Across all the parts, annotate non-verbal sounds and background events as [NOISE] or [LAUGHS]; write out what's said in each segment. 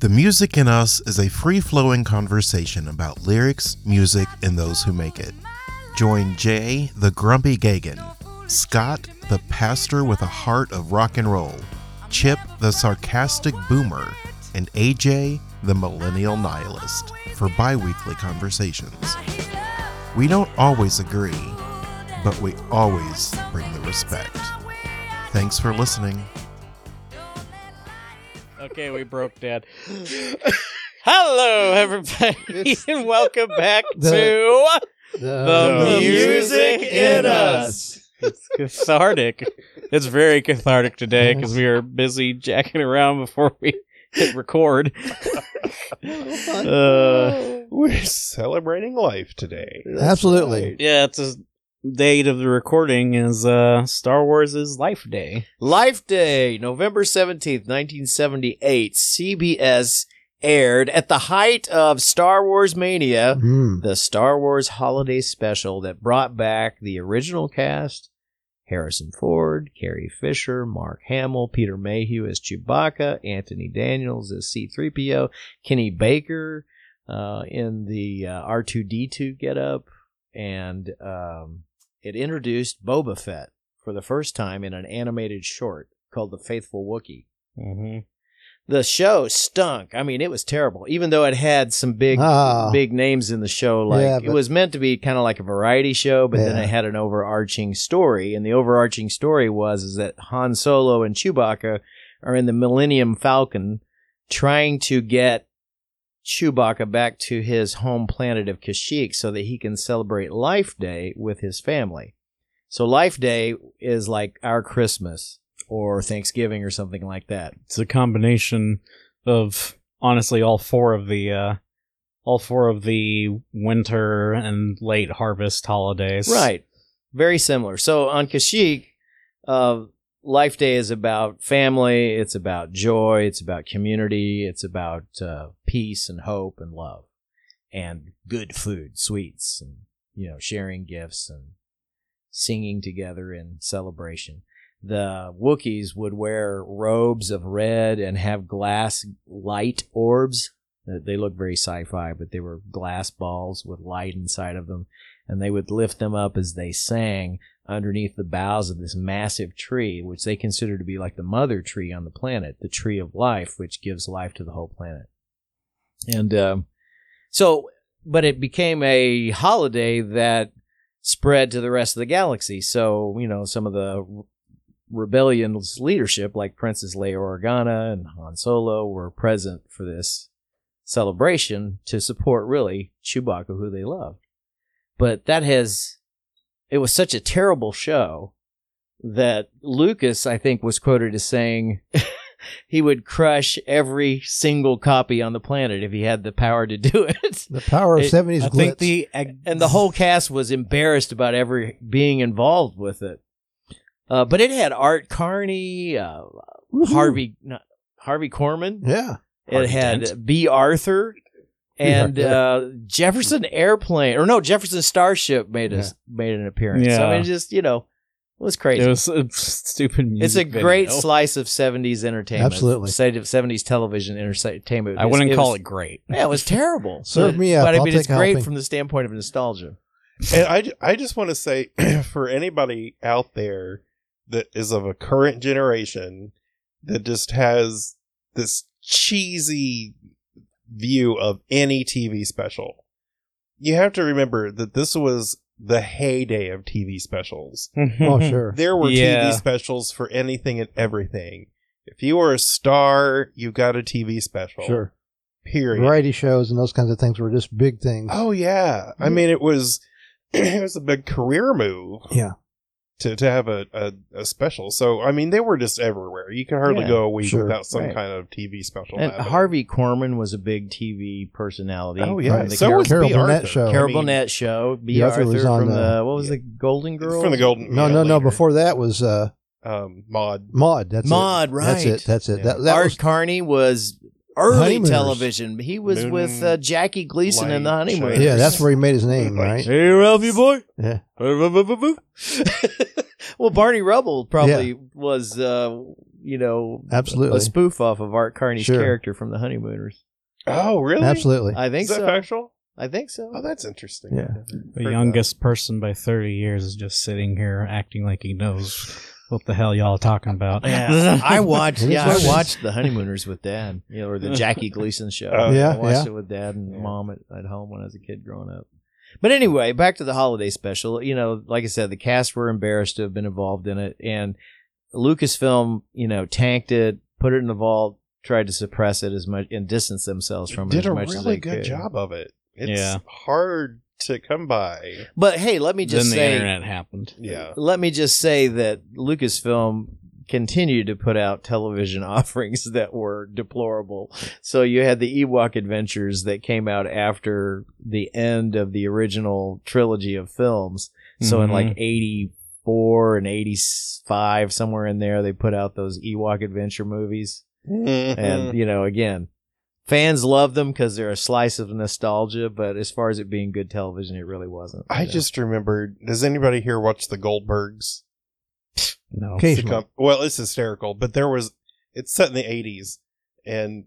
The Music in Us is a free flowing conversation about lyrics, music, and those who make it. Join Jay, the grumpy Gagan, Scott, the pastor with a heart of rock and roll, Chip, the sarcastic boomer, and AJ, the millennial nihilist, for bi weekly conversations. We don't always agree, but we always bring the respect. Thanks for listening. Okay, we broke Dad. Hello, everybody, and welcome back The- [LAUGHS] to The Music in Us. It's cathartic. It's very cathartic today because we are busy jacking around before we hit record. [LAUGHS] uh, We're celebrating life today. Absolutely. yeah, it's a date of the recording is uh Star Wars' Life Day. Life Day, November 17th, 1978. CBS aired at the height of Star Wars mania, Mm. the Star Wars holiday special that brought back the original cast Harrison Ford, Carrie Fisher, Mark Hamill, Peter Mayhew as Chewbacca, Anthony Daniels as C3PO, Kenny Baker uh, in the uh, R2D2 getup, and um, it introduced Boba Fett for the first time in an animated short called The Faithful Wookiee. Mm-hmm. The show stunk. I mean, it was terrible. Even though it had some big, Ah. big names in the show, like Yeah, it was meant to be kind of like a variety show, but then it had an overarching story. And the overarching story was is that Han Solo and Chewbacca are in the Millennium Falcon, trying to get Chewbacca back to his home planet of Kashyyyk so that he can celebrate Life Day with his family. So Life Day is like our Christmas or Thanksgiving or something like that. It's a combination of honestly all four of the uh all four of the winter and late harvest holidays. Right. Very similar. So on Kashyyyk, uh, Life Day is about family. It's about joy. It's about community. It's about uh, peace and hope and love and good food, sweets, and you know, sharing gifts and singing together in celebration. The Wookiees would wear robes of red and have glass light orbs. They look very sci-fi, but they were glass balls with light inside of them and they would lift them up as they sang underneath the boughs of this massive tree, which they consider to be like the mother tree on the planet, the tree of life, which gives life to the whole planet. And um, so, but it became a holiday that spread to the rest of the galaxy. So, you know, some of the re- rebellion's leadership, like Princess Leia Organa and Han Solo, were present for this celebration to support really Chewbacca, who they loved but that has it was such a terrible show that Lucas I think was quoted as saying [LAUGHS] he would crush every single copy on the planet if he had the power to do it. [LAUGHS] The power of 70s I glitz. think the And the whole cast was embarrassed about ever being involved with it. Uh, but it had Art Carney, uh, Harvey not, Harvey Korman. Yeah. It Harvey had Dent. Bea Arthur and Yeah. uh, Jefferson Airplane, or no, Jefferson Starship made a Yeah. made an appearance. Yeah. I mean, just you know, it was crazy. it was a stupid music it's a great slice of '70s entertainment. Absolutely. '70s television entertainment. I wouldn't It call was- it great. Yeah, it was terrible. [LAUGHS] Serve But- me up. But I I'll mean, it's take a great helping. from the standpoint of nostalgia. And I, I just want to say [CLEARS THROAT] for anybody out there that is of a current generation that just has this cheesy view of any TV special, you have to remember that this was the heyday of TV specials. [LAUGHS] Oh, [LAUGHS] sure. There were Yeah. TV specials for anything and everything. If you were a star, you got a TV special. Sure. Period. Variety shows and those kinds of things were just big things. Oh yeah. I mean it was [CLEARS THROAT] it was a big career move Yeah. To, to have a, a, a special. So I mean they were just everywhere. You could hardly Yeah, go a week sure. without some Right. kind of TV special. And. Harvey Korman was a big TV personality. Oh yeah. From the So Carol, was Carol B. Burnett Arthur. show. I Carol mean, Burnett show. B. B. Arthur Arthur, was on from the- the what was the Golden Girls? From the Golden No, yeah, no, no. Before that was uh, um Maude. Maude. That's Maude, it. That's it. That's it. Yeah. That, that Art was Carney was early Honeymooners. television. He was Moon with uh, Jackie Gleason in the Light honeymoon. Show. yeah. That's where he made his name, right? Hey, Ralphie boy. Yeah. [LAUGHS] well, Barney Rubble probably was uh, you know, Absolutely. a spoof off of Art Carney's Sure. character from The Honeymooners. Oh, really? Absolutely. I think Is that so. factual? I think so. Oh, that's interesting. Yeah. The youngest person by 30 years is just sitting here acting like he knows what the hell y'all are talking about. Yeah, [LAUGHS] I watched. Yeah, I watched The Honeymooners with Dad. You know, or the Jackie [LAUGHS] Gleason show. Oh. Yeah, I watched yeah. it with Dad and Yeah. Mom at, at home when I was a kid growing up. But anyway, back to the holiday special. You know, like I said, the cast were embarrassed to have been involved in it, and Lucasfilm, you know, tanked it, put it in the vault, tried to suppress it as much and distance themselves from it did as a much as really good could. job of it. It's Yeah. hard to come by. But hey, let me just then just the say, internet happened. Yeah. let me just say that Lucasfilm continued to put out television [LAUGHS] offerings that were deplorable. So you had the Ewok Adventures that came out after the end of the original trilogy of films. So in Mhm. like 84 and 85 somewhere in there they put out those Ewok Adventure movies. Mm-hmm. [LAUGHS] And you know, again, fans love them cuz they're a slice of nostalgia, but as far as it being good television it really wasn't. I you know. just remembered. Does anybody here watch the Goldbergs? No. Occasionally. Com- well, it's hysterical, but there was. It's set in the '80s, and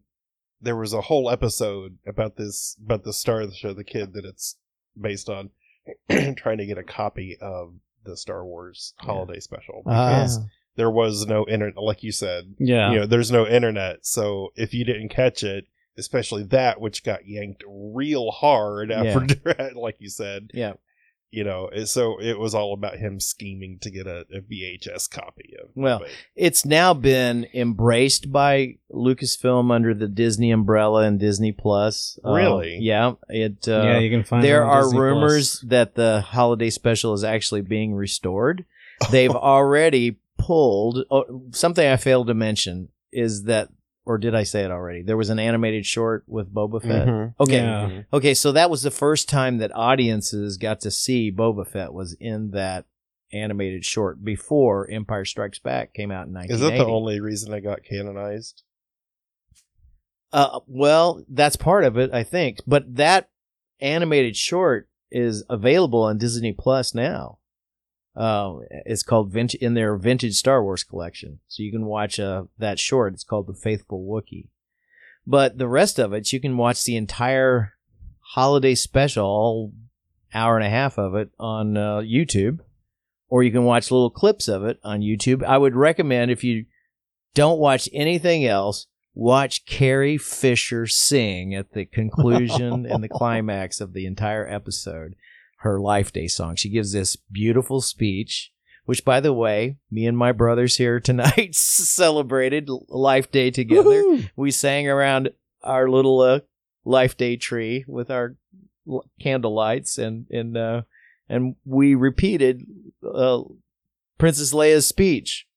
there was a whole episode about this, about the star of the show, the kid that it's based on, [CLEARS THROAT] trying to get a copy of the Star Wars holiday special Ah. because there was no internet, like you said. Yeah. You know, there's no internet, so if you didn't catch it, especially that, which got yanked real hard after, [LAUGHS] like you said, yeah. you know, so it was all about him scheming to get a, a VHS copy of. Well, of it. it's now been embraced by Lucasfilm under the Disney umbrella and Disney Plus. Uh, Really? yeah. It. Uh, yeah, you can find there it are Disney rumors Plus. that the holiday special is actually being restored. They've [LAUGHS] already pulled oh, something I failed to mention is that, or did I say it already? There was an animated short with Boba Fett. Mhm. Okay, Yeah. Okay, so that was the first time that audiences got to see Boba Fett was in that animated short before Empire Strikes Back came out in 1980. Is that the only reason it got canonized? Uh, well, that's part of it, I think. But that animated short is available on Disney Plus now. Uh, it's called Vin- in their vintage Star Wars collection, so you can watch uh, that short. It's called The Faithful Wookiee. But the rest of it, you can watch the entire holiday special, all hour and a half of it on uh, YouTube, or you can watch little clips of it on YouTube. I would recommend if you don't watch anything else, watch Carrie Fisher sing at the conclusion [LAUGHS] and the climax of the entire episode, her Life Day song. She gives this beautiful speech, which, by the way, me and my brothers here tonight [LAUGHS] celebrated Life Day together. Woohoo! We sang around our little uh, Life Day tree with our l- candle lights and and uh, and we repeated uh, Princess Leia's speech.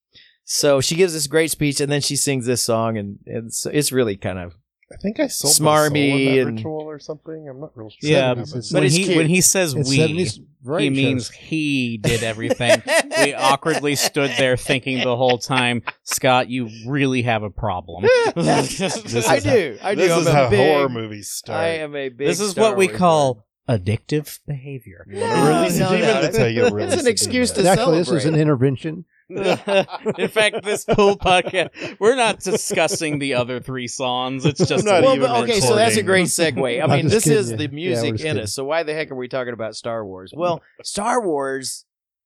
So she gives this great speech, and then she sings this song, and, and it's, it's really kind of I think I sold Smarmy my soul in that and- ritual or something. I'm not real sure. Yeah, It's- it's- when he when he says It's we, 70s he means shows. he did everything. [LAUGHS] we awkwardly stood there thinking the whole time, Scott, you really have a problem. [LAUGHS] This I do, I do. This I'm is a how big- horror movies start. I am a big. this is Star what we Wars call addictive behavior. You wanna No, a demon? no, That's how you it's an excuse demon. to Actually, this is an intervention. [LAUGHS] In fact, this whole podcast, we're not discussing the other three songs. It's [LAUGHS] just not well, even but, okay, so that's a great segue. I [LAUGHS] I'm mean, just this kidding is you. the Yeah, we're music just in kidding. it. So why the heck are we talking about Star Wars? Well, Star Wars,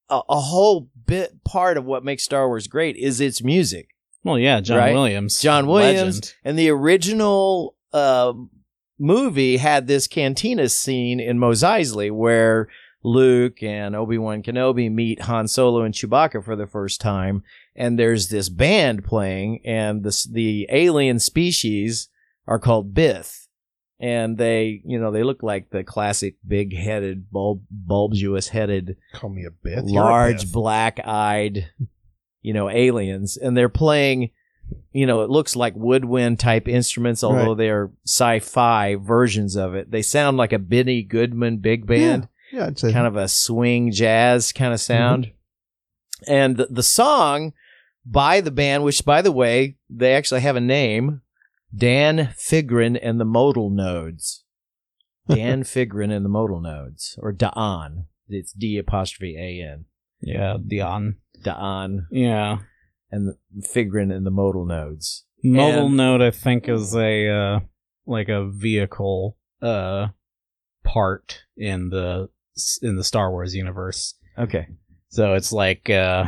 a, a whole bit part of what makes Star Wars great is its music. well, yeah, John Right? Williams, John Williams legend. and the original uh, movie had this cantina scene in Mos Eisley where Luke and Obi Wan Kenobi meet Han Solo and Chewbacca for the first time, and there's this band playing, and the the alien species are called Bith. And they, you know, they look like the classic big-headed, bulb, bulbous headed Call me a bit. You're a large Bith. black-eyed you know aliens and they're playing you know it looks like woodwind type instruments although Right. they're sci-fi versions of it they sound like a benny goodman big band Yeah, I'd say kind of a swing jazz kind of sound. And the, the song by the band which by the way they actually have a name dan figrin and the modal nodes. [LAUGHS] Dan figrin and the modal nodes or daan. It's d apostrophe a n. Yeah, Dion. daan. Yeah, and the, figuring in the modal nodes. Modal And- node, I think, is a uh, like a vehicle uh, part in the in the Star Wars universe. Okay. So it's like uh,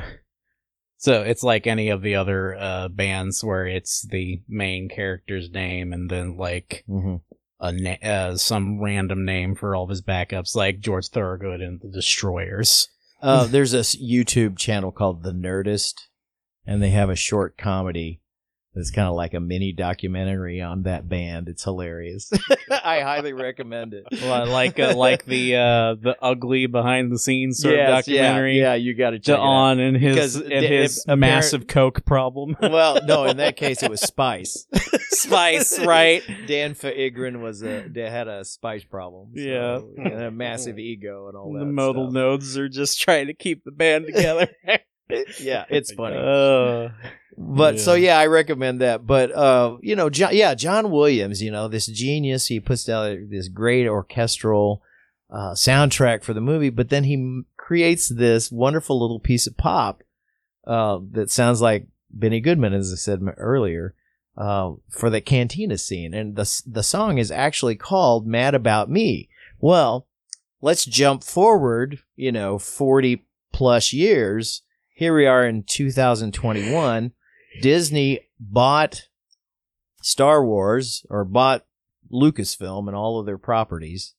so it's like any of the other uh, bands where it's the main character's name and then like hmm a na- uh, some random name for all of his backups, like George Thorogood and the Destroyers. Uh, there's a s- YouTube channel called The Nerdist, and they have a short comedy that's kind of like a mini documentary on that band. It's hilarious. [LAUGHS] I highly recommend it. Li- like uh, like the uh, the ugly behind the scenes sort Yes, of documentary. Yeah, yeah you got to to check it out. on and his and the- his if- apparent- massive coke problem. [LAUGHS] Well, no, in that case, it was Spice. [LAUGHS] Spice, right? Dan Figrin was a they had a Spice problem. so, Yeah. and a massive ego and all that. the modal stuff. nodes are just trying to keep the band together. Yeah, it's funny. Uh, But so Yeah. yeah, I recommend that. But uh, you know, John, yeah, John Williams, you know, this genius, he puts out this great orchestral uh, soundtrack for the movie, but then he m- creates this wonderful little piece of pop uh, that sounds like Benny Goodman, as I said earlier, uh, for the cantina scene, and the the song is actually called "Mad About Me." Well, let's jump forward, you know, forty plus years. Here we are in 2021. Disney bought Star Wars or bought Lucasfilm and all of their properties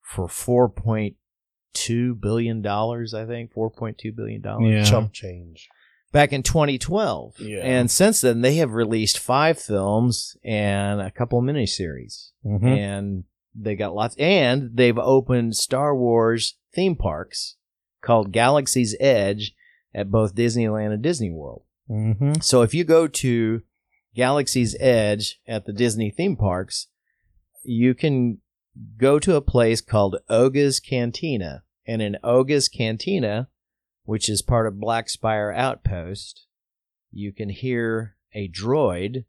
for 4.2 billion dollars, I think, 4.2 billion dollars yeah. Chump change. back in 2012. Yeah. And since then they have released 5 films and a couple of miniseries. Mhm. And they got lots and they've opened Star Wars theme parks called Galaxy's Edge at both Disneyland and Disney World. Mhm. So if you go to Galaxy's Edge at the Disney theme parks, you can go to a place called Oga's Cantina. And in Oga's Cantina, which is part of Black Spire Outpost, you can hear a droid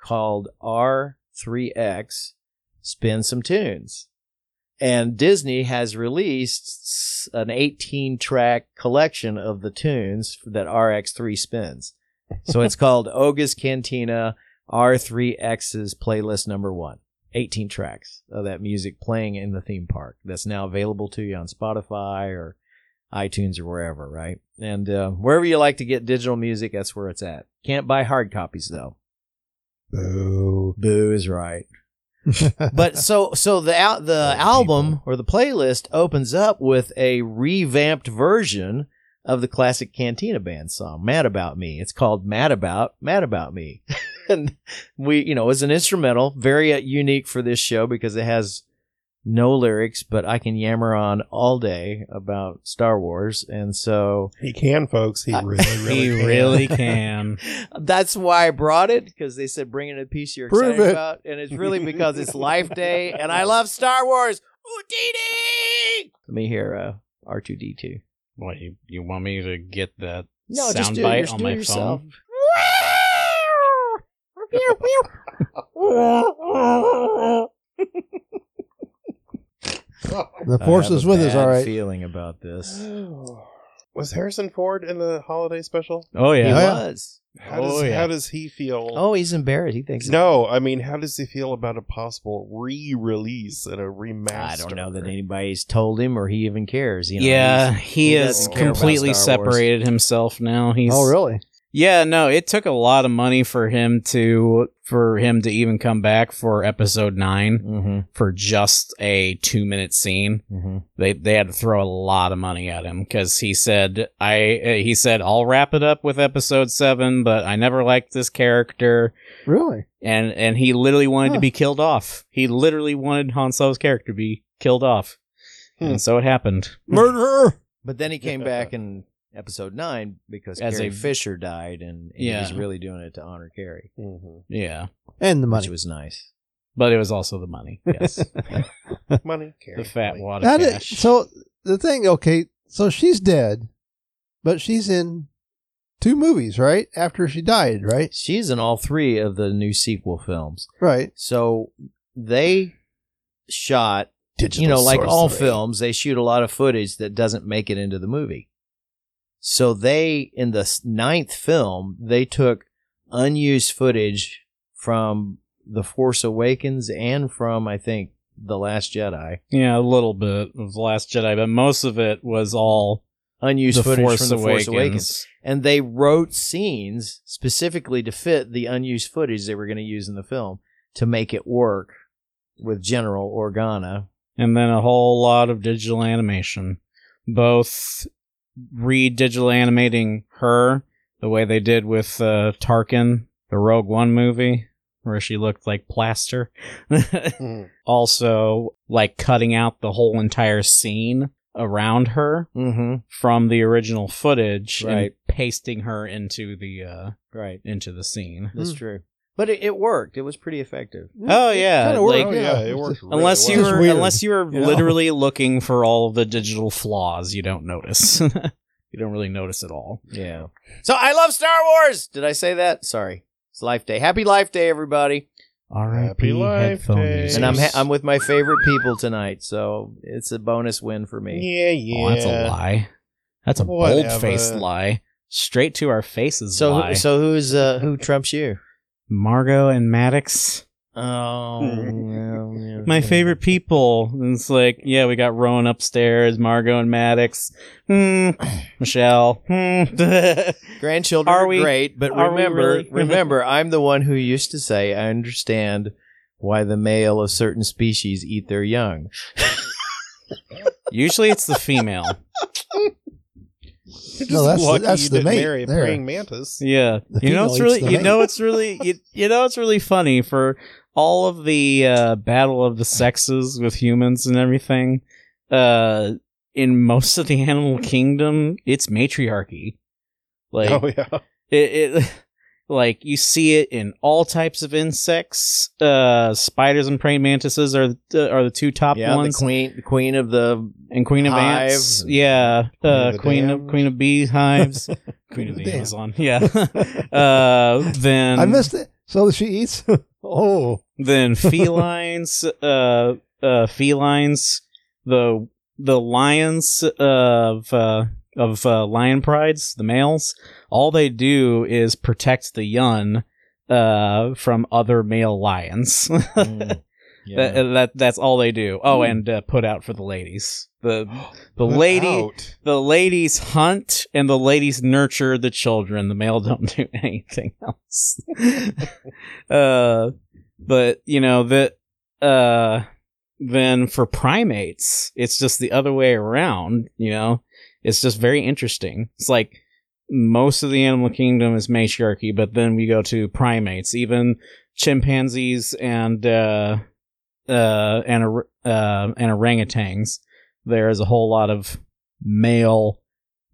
called R3X spin some tunes. And Disney has released an 18 track collection of the tunes that RX3 spins. So it's [LAUGHS] called Oga's Cantina R3X's playlist number one. 18 tracks of that music playing in the theme park that's now available to you on Spotify or iTunes or wherever, right? And uh, wherever you like to get digital music, that's where it's at. Can't buy hard copies though. Boo. Boo is right. But so so the al- the Oh, album or the playlist opens up with a revamped version of the classic Cantina Band song, "Mad About Me." It's called "Mad About Mad About Me," [LAUGHS] and we you know it's an instrumental, very uh, unique for this show because it has no lyrics, but I can yammer on all day about Star Wars, and so He can, folks. He really, really [LAUGHS] he can. really [LAUGHS] can. that's why I brought it because they said bring in a piece you're Prove excited it. about, and it's really [LAUGHS] because it's Life Day and I love Star Wars. Houdini! Let me hear uh, R two D two. What you you want me to get that No, just do it. soundbite Just on do my yourself. phone? The force is a with us, bad all right. Feeling about this. [SIGHS] Was Harrison Ford in the holiday special? Oh yeah. he oh, was. How does Oh, yeah. how does he feel? Oh, he's embarrassed. He thinks no, I mean, how does he feel about a possible re-release and a remaster? I don't know that anybody's told him or he even cares. You know, yeah, he, he has doesn't care about completely separated himself now. He's Oh, really? Yeah, no, it took a lot of money for him to for him to even come back for episode 9 Mhm, for just a 2-minute scene. mhm. They they had to throw a lot of money at him cuz he said I uh, he said I'll wrap it up with episode 7, but I never liked this character Really? and and he literally wanted Huh. to be killed off. He literally wanted Han Solo's character to be killed off. Hmm. And so it happened. Murderer! But then he came [LAUGHS] back in episode nine because As Carrie a- Fisher died, and he Yeah. was really doing it to honor Carrie, Mhm. Yeah. And the which money. was nice. But it was also the money. [LAUGHS] Yes. [LAUGHS] money, Carrie, the fat money. wad of That is- cash. so the thing, okay, so she's dead, but she's in two movies, right? After she died, right? She's in all three of the new sequel films. Right. So they shot, Digital you know, like all sorcery. films, they shoot a lot of footage that doesn't make it into the movie. So they, in the ninth film, they took unused footage from The Force Awakens and from, I think, The Last Jedi. Yeah, a little bit of The Last Jedi, but most of it was all Unused The footage Force from The Force Awakens. Awakens. And they wrote scenes specifically to fit the unused footage they were going to use in the film to make it work with General Organa. and then a whole lot of digital animation. Both re-digital animating her the way they did with uh, Tarkin, the Rogue One movie, where she looked like plaster. Mhm. [LAUGHS] also, like cutting out the whole entire scene around her Mm-hmm. from the original footage and Right. pasting her into the uh, Right. into the scene. That's true. But it, it worked. It was pretty effective. Oh yeah, worked, like oh yeah, it worked. really unless you well. Just were unless you were you know? literally [LAUGHS] looking for all the digital flaws you don't notice [LAUGHS] you don't really notice at all Yeah. So I love Star Wars. Did I say that? Sorry. It's Life Day. Happy Life Day, everybody. Happy Life Day. And I'm ha- I'm with my favorite people tonight, so it's a bonus win for me. Yeah, yeah. oh, that's a lie that's a Whatever. bold-faced lie straight to our faces So lie. so who's uh who trumps you? Margot and maddox Oh, yeah. [LAUGHS] my favorite people and it's like yeah we got rowan upstairs margot and maddox hmm [CLEARS THROAT] michelle hmm [LAUGHS] grandchildren Are are, we- great, but are remember, really? [LAUGHS] remember, I'm the one who used to say I understand why the male of certain species eat their young. usually it's the female [LAUGHS] You're No, that's- lucky that's you the didn't mate marry a there. praying mantis. Yeah, [LAUGHS] The you know female it's eats really the you mate. know it's really you, you know it's really funny for all of the uh, battle of the sexes with humans and everything. Uh, in most of the [LAUGHS] animal kingdom, it's matriarchy. Like oh yeah. it, it like you see it in all types of insects. Uh, spiders and praying mantises are the, are the two top yeah, the ones, queen, the queen of the and queen of hive. ants. Yeah, Queen uh, of the queen of dams. queen of beehives. [LAUGHS] Queen of the Damn. Amazon. Yeah. [LAUGHS] uh, then I missed it. So she eats. [LAUGHS] oh, Then felines. uh, uh, felines. The the lions of uh, of uh, lion prides, the males. All they do is protect the young uh, from other male lions. [LAUGHS] Mm, yeah. that, that that's all they do. Oh, and uh, put out for the ladies. The [GASPS] the lady Out. the ladies hunt and the ladies nurture the children. The male [LAUGHS] don't do anything else. [LAUGHS] uh, but you know that. Uh, then for primates, it's just the other way around. You know, it's just very interesting. It's like most of the animal kingdom is matriarchy, but then we go to primates, even chimpanzees and uh, uh, and uh, and orangutans. There is a whole lot of male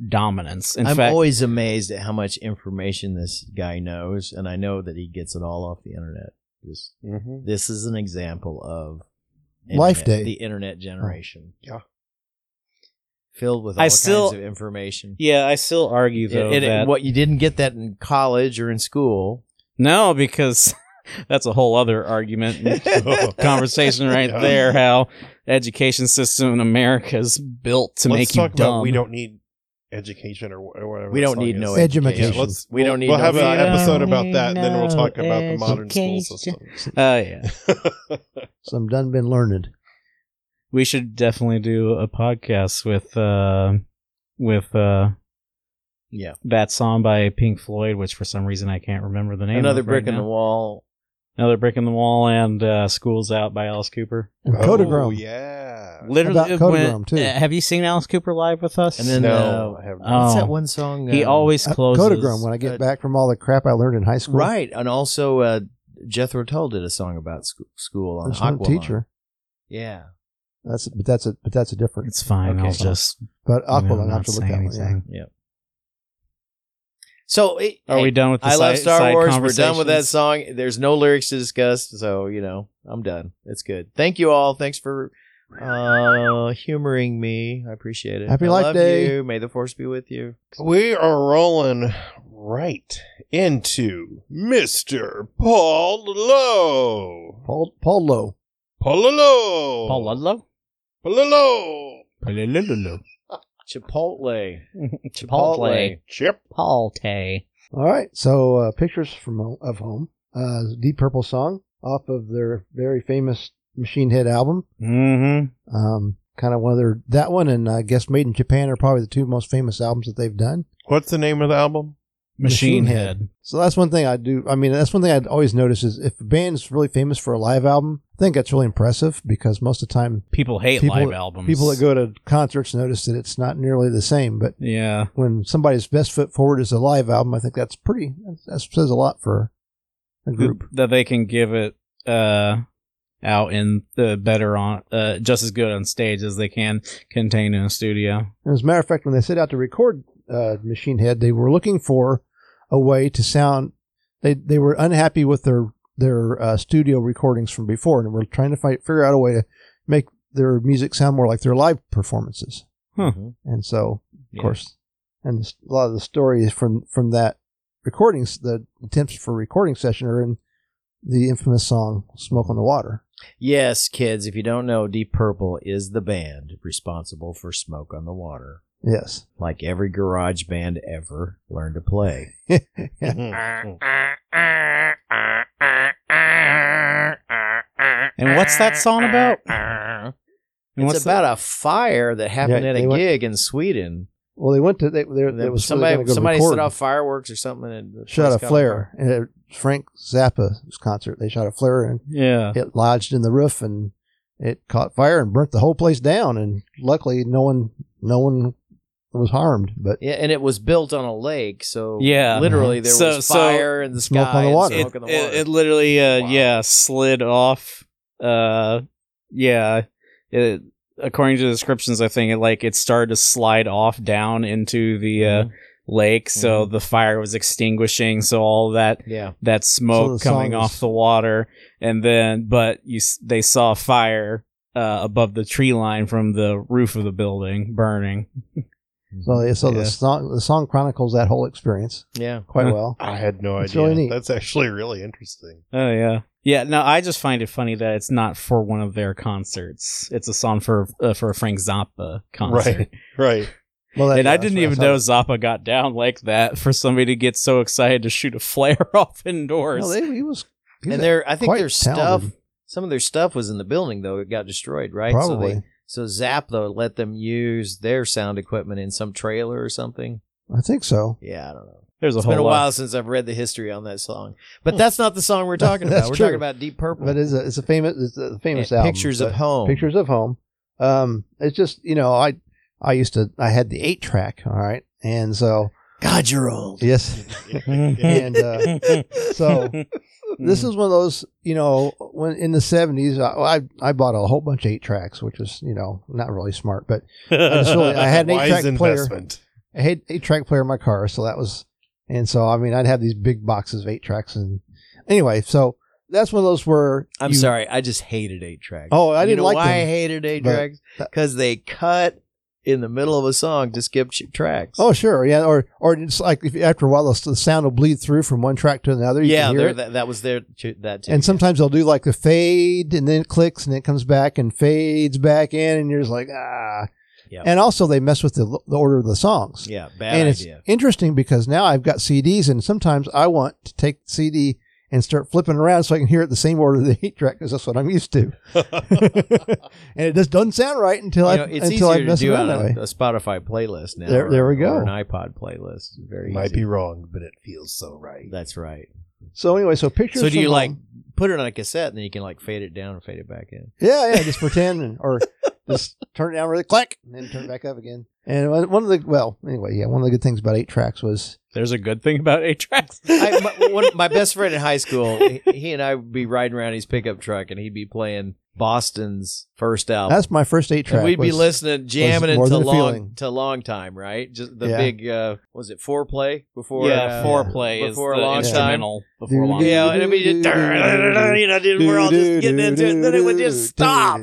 dominance. In I'm fact, always amazed at how much information this guy knows, and I know that he gets it all off the internet. Just Mhm. this is an example of Life internet- Day. the internet generation. Yeah. Filled with all I still- kinds of information. yeah, I still argue though It- it- that what you didn't get that in college or in school. no, because [LAUGHS] that's a whole other argument. [LAUGHS] conversation right there how education system in America is built to let's make you talk dumb. about we don't need education or, or whatever. We don't need is. no Edumacation. education. Yeah, let's. We don't we'll- need We'll no have an episode about that, and then we'll talk about the modern school system. systems. [LAUGHS] Oh yeah. some done been learned. We should definitely do a podcast with uh with uh Yeah. that song by Pink Floyd, which for some reason I can't remember the name Another of brick right in the wall. Another brick in the wall and uh School's Out by Alice Cooper. And Oh Kodagrom. yeah. Literally about when- Kodagrom, too? uh, have you seen Alice Cooper live with us? And then no, uh, I have Oh. what's that one song? he um, always Uh, closes Kodagrom. When I get uh, back from all the crap I learned in high school, Right, and also uh, Jethro Tull did a song about sc- school on There's no Aqualung. teacher. Yeah, That's but that's a but that's a different. It's fine. Okay. I'll just But you know, Aqualung, I not have to look at one. Yeah. anything. So it, Are hey, we done with the I love Star side Wars. We're done with that song. There's no lyrics to discuss, so you know I'm done. It's good. Thank you all. Thanks for uh humoring me. I appreciate it. Happy I Life love Day. You. May the force be with you. We are rolling right into Mr. Paul Lowe. Paul Paul Lowe. Paul Lowe. Paul Ludlow? Paul Lowe. Paul Ludlow. [LAUGHS] [LAUGHS] Chipotle. Chipotle. Chipotle. All right. So uh, pictures from Ho- of home. Uh, Deep Purple song off of their very famous Machine Head album. Mm-hmm. Um, kind of one of their that one and I guess Made in Japan are probably the two most famous albums that they've done. What's the name of the album? Machine, Machine Head. So that's one thing I do. I mean, that's one thing I'd always notice is if a band's really famous for a live album, I think that's really impressive because most of the time People hate People- live albums. people that go to concerts notice that it's not nearly the same. But Yeah. when somebody's best foot forward is a live album, I think that's pretty. That says a lot for a group. that they can give it uh out in the better on uh just as good on stage as they can contain in a studio. And as a matter of fact, when they set out to record uh, Machine Head, they were looking for a way to sound. They they were unhappy with their their uh, studio recordings from before, and were trying to fight, figure out a way to make their music sound more like their live performances. Huh. Mhm. And so, of Yeah. course, and a lot of the stories from from that recordings, the attempts for recording session, are in the infamous song "Smoke on the Water." Yes, kids, if you don't know, Deep Purple is the band responsible for Smoke on the Water. Yes. Like every garage band ever learned to play. [LAUGHS] And what's that song about? And It's what's about a fire that happened Yeah, at a went- gig in Sweden. Well, they went to they, they, There was somebody somebody, somebody go set off fireworks or something and shot a caught on flare at Frank Zappa's concert. They shot a flare and Yeah. it lodged in the roof and it caught fire and burnt the whole place down. And luckily, no one no one was harmed. But Yeah, and it was built on a lake, so Yeah. literally there So- was so- fire in the Smoke sky on the and water. smoke It, on the water. it, it literally uh Wow. yeah slid off uh yeah it, according to the descriptions i think it like it started to slide off down into the uh Mhm. lake so Mhm. the fire was extinguishing so all that yeah, that smoke the coming off is- the water and then but you they saw fire uh, above the tree line from the roof of the building burning [LAUGHS] so so Yeah. the song the song chronicles that whole experience yeah. quite [LAUGHS] well. I had no It's idea. really neat. That's actually really interesting. oh yeah yeah no i just find it funny that it's not for one of their concerts it's a song for uh, for a frank zappa concert Right. Right. [LAUGHS] Well, that- and I didn't even what know. Zappa got down like that for somebody to get so excited to shoot a flare [LAUGHS] off indoors. No, they, he was. he was And their I think quite their stuff, some of their stuff was in the building though. It got destroyed, right? So, probably. they, so Zap though let them use their sound equipment in some trailer or something. I think so. Yeah, I don't know. There's a It's whole been a lot. while since I've read the history on that song, but that's not the song we're [LAUGHS] talking about. We're true. talking about Deep Purple. But it's a it's a famous it's a famous And album. Pictures of Home. Pictures of Home. Um, it's just you know I I used to I had the eight track. All right, and so God, you're old. yes, [LAUGHS] And, uh, so, this mm-hmm. is one of those you know when in the seventies I, I I bought a whole bunch of eight tracks, which was you know not really smart, but just really- I had an [LAUGHS] eight-track player. investment. I had eight track player in my car, so that was, and so I mean, I'd have these big boxes of eight tracks, and anyway, so that's one of those where I'm you- sorry, I just hated eight tracks. Oh, I You didn't know like why them, I hated eight tracks because they cut in the middle of a song to skip tracks. Oh, sure, yeah, or or it's like if after a while the, sound will bleed through from one track to another. You yeah, can hear it. that, that was there that too. and sometimes they'll do like the fade, and then it clicks, and it comes back and fades back in, and you're just like ah. Yep. And also they mess with the, the order of the songs. yeah, bad and it's interesting because now I've got CDs, and sometimes I want to take CD and start flipping around so I can hear it the same order the eight track because that's what I'm used to. [LAUGHS] and it just doesn't sound right until You I it's until I easier to mess do around on that way. a, a Spotify playlist now. There- or- there we go. Or an iPod playlist. Very Might easy. be wrong, but it feels so right. That's right. So anyway, so pictures. So do you from like um, put it on a cassette and then you can like fade it down and fade it back in? Yeah, yeah. Just pretend, and, or just turn it down really quick, and then turn it back up again. And one one of the well, anyway, yeah, one of the good things about eight tracks was There's a good thing about eight tracks. I, my, one, my best friend in high school, he, he and I would be riding around his pickup truck and he'd be playing Boston's first album. that's my first eight track. and we'd be listening, jamming More into long Feeling. to long time, right? Just the Yeah. big uh was it foreplay before yeah, uh, foreplay is before the a long time. before long. Yeah, and it'd be just, you know, we're all just getting into it, and then it would just stop.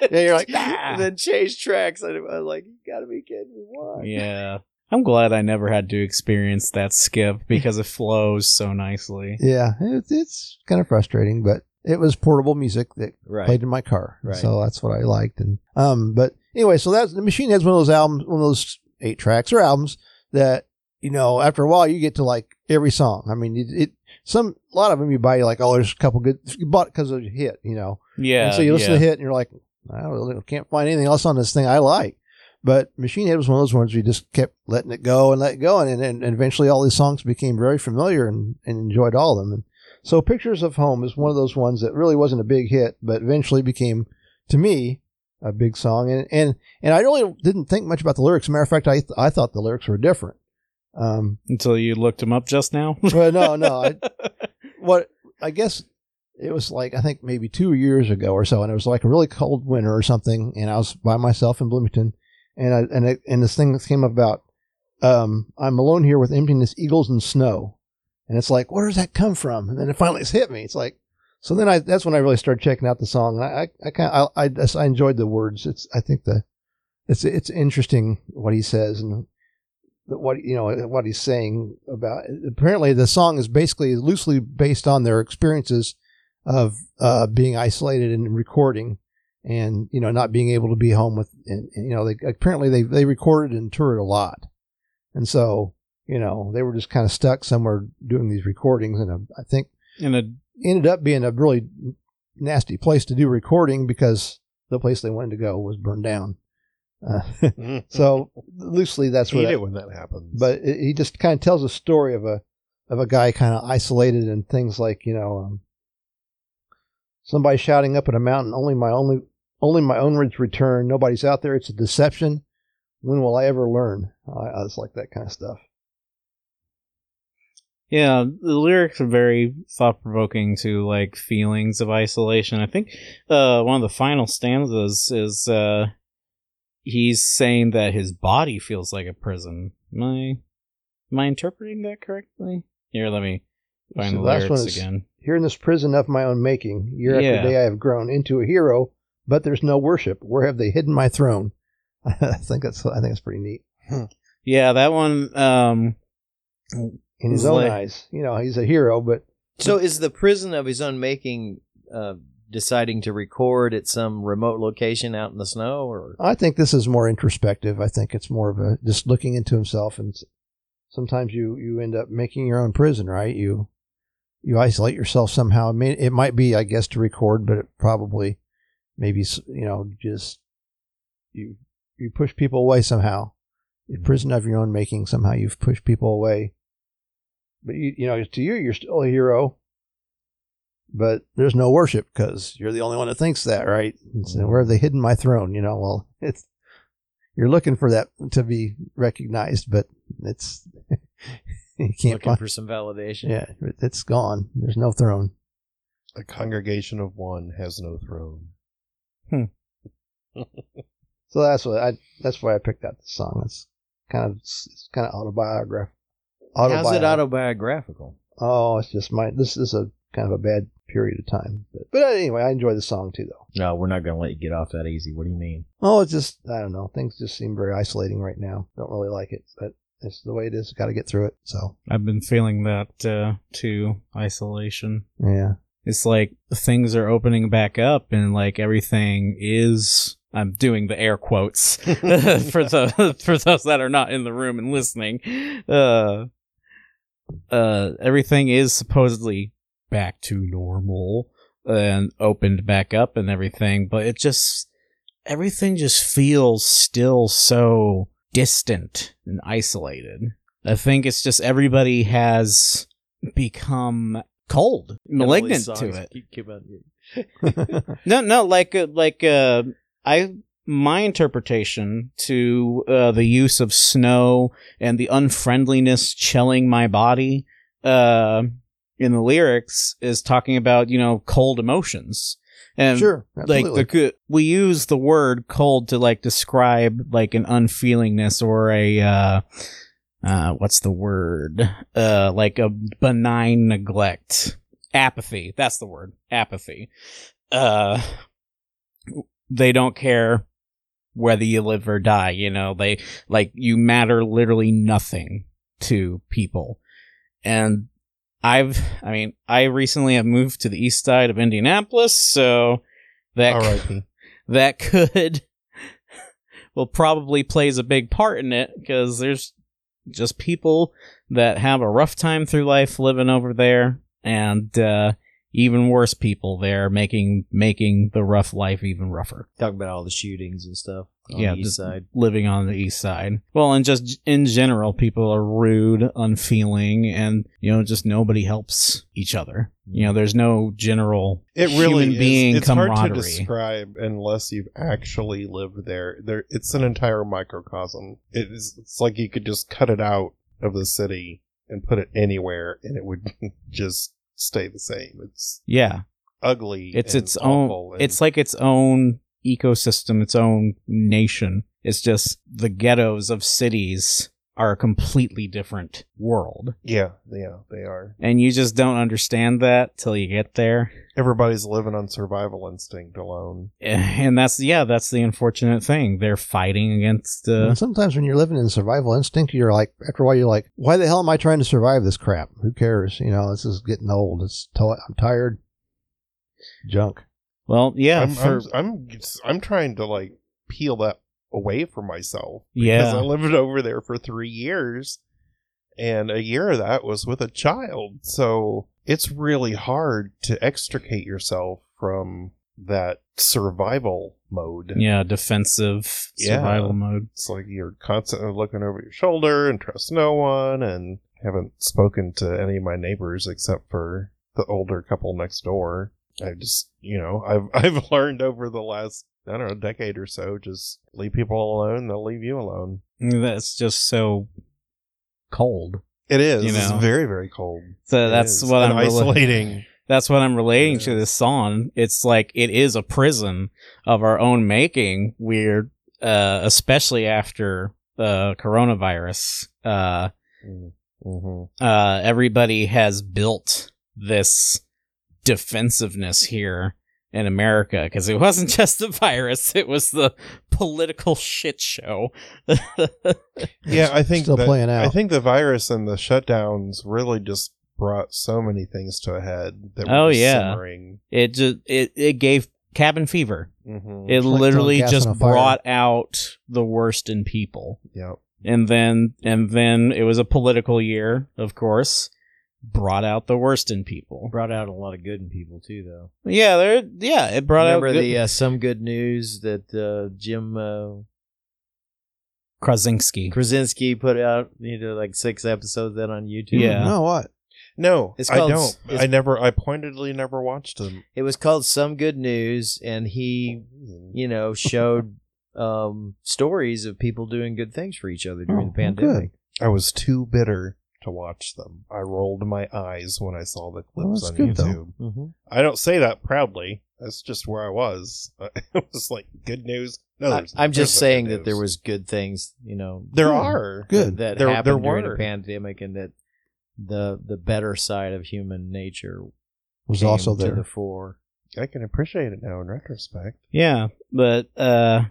[LAUGHS] yeah, you're like, and [LAUGHS] then change tracks. And I was like, you gotta be kidding me. Why? Yeah. I'm glad I never had to experience that skip because it flows so nicely. yeah, it's, it's kind of frustrating, but it was portable music that Right. played in my car, Right. so that's what I liked. And um, but anyway, so that's the Machine Head's one of those albums, one of those eight tracks or albums that you know after a while you get to like every song. I mean, it, it some a lot of them you buy you're like oh there's a couple good you bought it because of the hit, you know. Yeah. and so you listen yeah. to the hit and you're like I really, can't find anything else on this thing I like. But Machine Head was one of those ones we just kept letting it go and let it go, and and, and eventually all these songs became very familiar and, and enjoyed all of them. And so Pictures of Home is one of those ones that really wasn't a big hit, but eventually became to me a big song. And and and I really didn't think much about the lyrics. Matter of fact, I th- I thought the lyrics were different. Um, Until you looked them up just now. well, no, no. I, [LAUGHS] what I guess it was like I think maybe two years ago or so, and it was like a really cold winter or something, and I was by myself in Bloomington, and I, and it, and this thing came about. Um, I'm alone here with emptiness, eagles, and snow, and it's like, where does that come from? And then it finally hit me. It's like, so then I that's when I really started checking out the song. And I I, I kind I, I I enjoyed the words. It's I think the it's it's interesting what he says and what you know what he's saying about apparently the song is basically loosely based on their experiences of uh, being isolated and recording and you know not being able to be home with and, and, you know they apparently they they recorded and toured a lot and so you know they were just kind of stuck somewhere doing these recordings and uh, I think and it ended up being a really nasty place to do recording because the place they wanted to go was burned down uh, [LAUGHS] so loosely that's what hate I- it when that happens. but it, he just kind of tells a story of a of a guy kind of isolated and things like you know um, somebody shouting up at a mountain only my only only my own words return nobody's out there it's a deception when will i ever learn i, I just like that kind of stuff Yeah, the lyrics are very thought provoking to like feelings of isolation. I think uh one of the final stanzas is uh he's saying that his body feels like a prison. Am I am I interpreting that correctly? Here, let me find the the last one is- again. here in this prison of my own making year Yeah. after day i have grown into a hero but there's no worship where have they hidden my throne [LAUGHS] i think that's i think it's pretty neat Yeah, that one um in his own like- eyes you know he's a hero but So is the prison of his own making uh, deciding to record at some remote location out in the snow, or I think this is more introspective. I think it's more of a just looking into himself, and sometimes you you end up making your own prison, right? You you isolate yourself somehow. I mean, it might be, I guess, to record, but it probably maybe you know just you you push people away somehow. A mm-hmm. prison of your own making. Somehow you've pushed people away, but you you know to you you're still a hero. But there's no worship because you're the only one that thinks that, right? And so mm-hmm. where have they hidden my throne? You know, well, [LAUGHS] it's you're looking for that to be recognized, but it's [LAUGHS] you can't looking find. for some validation? Yeah, it's gone. There's no throne. a congregation of one has no throne. Hmm. [LAUGHS] So that's what I. That's why I picked out the song. It's kind of it's kind of autobiographical. How's it autobiographical? Oh, it's just my. This is a kind of a bad period of time, but but anyway, I enjoy the song too, though. No, we're not going to let you get off that easy. What do you mean? Oh, it's just I don't know. Things just seem very isolating right now. Don't really like it, but it's the way it is. Got to get through it. So I've been feeling that uh too, isolation. yeah, it's like things are opening back up and like everything is I'm doing the air quotes [LAUGHS] [LAUGHS] for the for those that are not in the room and listening. Uh uh everything is supposedly back to normal and opened back up and everything, but it just everything just feels still so distant and isolated. I think it's just everybody has become cold, malignant to it. Keep, keep on- [LAUGHS] No, no, like uh, like uh, I my interpretation to uh, the use of snow and the unfriendliness chilling my body uh, in the lyrics is talking about you know cold emotions and sure, like absolutely. the we use the word cold to like describe like an unfeelingness or a uh uh what's the word? Uh like a benign neglect. Apathy. That's the word. Apathy. Uh they don't care whether you live or die you know? They like you matter literally nothing to people. And i've i mean i recently have moved to the east side of indianapolis so that right. [LAUGHS] that could will probably plays a big part in it because there's just people that have a rough time through life living over there, and uh, even worse people there making making the rough life even rougher. Talk about all the shootings and stuff on Yeah, the east side. living on the east side. Well, and just in general, people are rude, unfeeling, and you know, just nobody helps each other. You know, there's no general It really human is. being it's hard to describe unless you've actually lived there. There, it's an entire microcosm. It is. It's like you could just cut it out of the city and put it anywhere, and it would [LAUGHS] just stay the same. It's yeah, ugly. it's its own. It's like its own ecosystem, its own nation. It's just the ghettos of cities are a completely different world, yeah, yeah, they are. and you just don't understand that till you get there. Everybody's living on survival instinct alone. [LAUGHS] And that's yeah, that's the unfortunate thing. They're fighting against. Uh, And sometimes when you're living in survival instinct, you're like, after a while, you're like, why the hell am I trying to survive this crap? Who cares? You know, this is getting old. It's t- I'm tired. Junk. well, yeah, I'm, for, I'm, I'm, I'm trying to like peel that away from myself. Yeah. because I lived over there for three years, and a year of that was with a child. So it's really hard to extricate yourself from that survival mode. yeah, defensive Yeah. survival mode. It's like you're constantly looking over your shoulder and trust no one, and haven't spoken to any of my neighbors except for the older couple next door. I just, you know, I've [LAUGHS] I've learned over the last I don't know a decade or so, just leave people alone, they'll leave you alone. That's just so cold. It is. You It's very very cold. So It that's is. what And I'm rela- isolating. that's what I'm relating to this song. It's like it is a prison of our own making. We're uh, especially after uh, coronavirus. Uh, hmm uh, everybody has built this defensiveness here in America because it wasn't [LAUGHS] just the virus; it was the political shit show. [LAUGHS] Yeah, I think Still that- playing out. I think the virus and the shutdowns really just brought so many things to a head that were Oh, yeah. simmering. it just it it gave cabin fever. hmm It like literally just on a fire. brought out the worst in people. yeah. And then and then it was a political year, of course. Brought out the worst in people. Brought out a lot of good in people too, though. Yeah, there yeah, it brought Remember out good- the uh, some good news that uh, Jim uh, Krasinski. Krasinski put out, you know, like six episodes that on YouTube. Yeah. No, what? No, It's called, I called- don't. it's- I never. I pointedly never watched them. It was called Some Good News, and he, you know, showed [LAUGHS] um, stories of people doing good things for each other during Oh, the pandemic. I was too bitter to watch them. I rolled my eyes when I saw the clips that's on good. YouTube. Mm-hmm. I don't say that proudly. That's just where I was. [LAUGHS] it was like good news. No, I, I'm just saying good that there was good things, you know, There Good. are Good. that There- happened there during were. the pandemic, and that the the better side of human nature Was came also to there. the fore. I can appreciate it now in retrospect. Yeah, but uh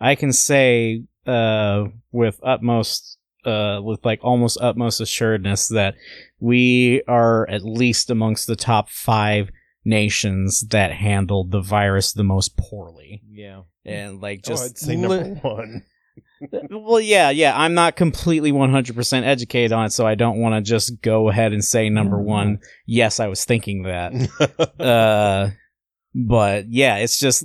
I can say uh with utmost uh with like almost utmost assuredness that we are at least amongst the top 5 nations that handled the virus the most poorly. Yeah. And like oh, just I'd say li- number one. [LAUGHS] well, yeah, yeah. I'm not completely 100% educated on it, so I don't want to just go ahead and say number Mm. one. Yes, I was thinking that. [LAUGHS] uh, but yeah, it's just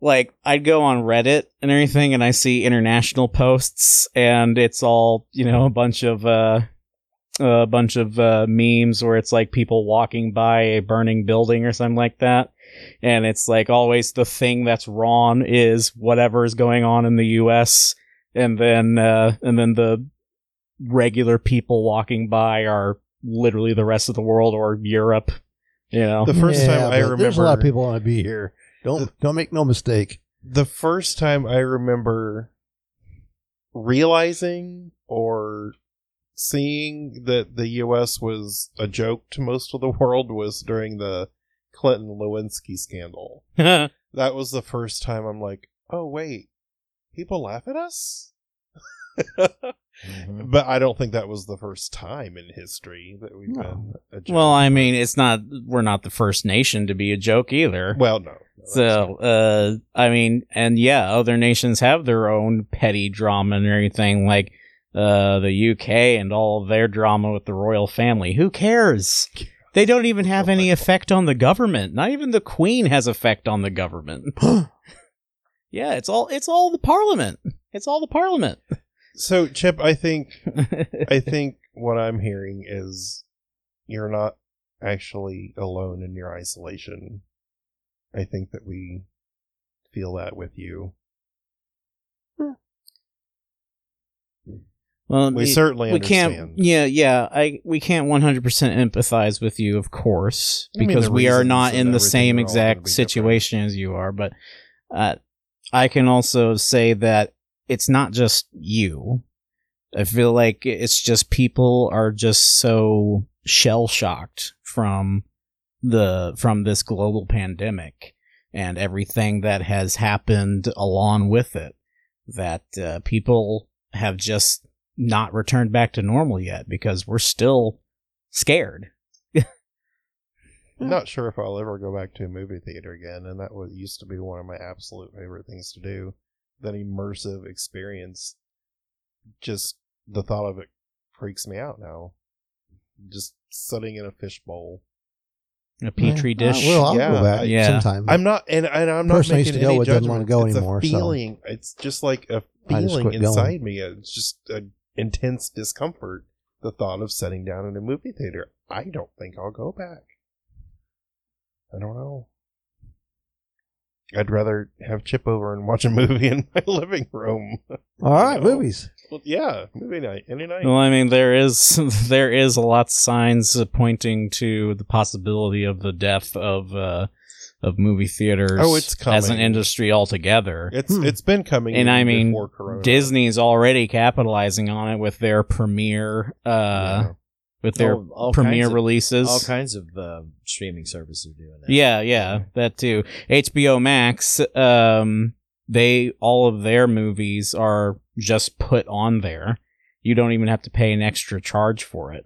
like I'd go on Reddit and everything, and I see international posts, and it's all you know, a bunch of uh, a bunch of uh, memes where it's like people walking by a burning building or something like that. And it's like always the thing that's wrong is whatever is going on in the U.S. and then uh, and then the regular people walking by are literally the rest of the world or Europe. You know, the first Yeah, time I remember, There's a lot of people want to be here. Don't don't make no mistake. the first time I remember realizing or seeing that the U.S. was a joke to most of the world was during the Clinton Lewinsky scandal. [LAUGHS] That was the first time I'm like, oh wait, people laugh at us. [LAUGHS] Mhm. But I don't think that was the first time in history that we've No. been a joke. Well, I mean, it's not. We're not the first nation to be a joke either. well, no. So, uh, I mean, and yeah, other nations have their own petty drama and everything, like uh, the UK and all their drama with the royal family. Who cares? They don't even have any [LAUGHS] effect on the government. Not even the Queen has effect on the government. [GASPS] yeah, it's all it's all the Parliament. It's all the Parliament. So, Chip, I think [LAUGHS] I think what I'm hearing is you're not actually alone in your isolation. I think that we feel that with you. well, We it- certainly we understand. can't. Yeah, yeah. I we can't one hundred percent empathize with you, of course, I mean, because we are not in the same exact different. situation as you are. But uh, I can also say that it's not just you. I feel like it's just people are just so shell shocked from the from this global pandemic and everything that has happened along with it that uh, people have just not returned back to normal yet because we're still scared. I'm not sure if I'll ever go back to a movie theater again, and that was used to be one of my absolute favorite things to do. That immersive experience, just the thought of it freaks me out now. Just sitting in a fishbowl. A petri Yeah, dish. I will. I'll Yeah, go back yeah. sometime. I'm not, and, and I'm not Person I making used to go any with doesn't wanna go it's anymore, a so- feeling. It's just like a feeling quit going. inside me. It's just an intense discomfort. The thought of sitting down in a movie theater. I don't think I'll go back. I don't know. I'd rather have Chip over and watch a movie in my [LAUGHS] living room. All right, No. movies. Well, yeah, movie night, any night. Well, I mean, there is [LAUGHS] there is a lot of signs uh, pointing to the possibility of the death of uh, of movie theaters. Oh, it's as an coming. industry altogether. it's Hmm. it's been coming, And I mean. Disney's already capitalizing on it with their premiere uh, Yeah. With their Oh, all premiere kinds of- releases. All kinds of uh, streaming services are doing that. Yeah, yeah, that too. HBO Max, um, they all of their movies are just put on there. You don't even have to pay an extra charge for it,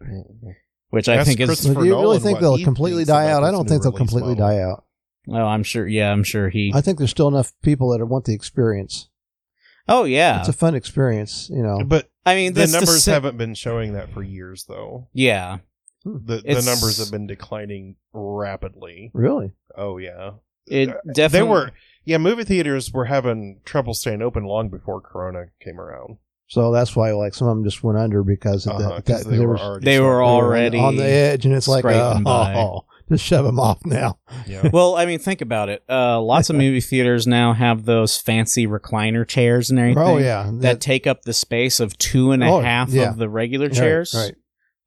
which I think is. Do you really think they'll completely die out? I don't think they'll completely model. die out. Oh, I'm sure. Yeah, I'm sure he. I think there's still enough people that want the experience. oh yeah. It's a fun experience, you know. But I mean, the this numbers si- haven't been showing that for years, though. Yeah, The the numbers have been declining rapidly. Really? Oh yeah, it Uh, definitely. they were. Yeah, movie theaters were having trouble staying open long before Corona came around. So that's why like some of them just went under because of Uh-huh, that. 'cause that they were was- already. They were starting. they were already on the edge, and it's like, uh, by. oh, just shove them off now. Yeah. well, I mean, think about it. Uh, lots of movie theaters now have those fancy recliner chairs and everything. Oh yeah, that take up the space of two and a half Oh, yeah. of the regular chairs. Right.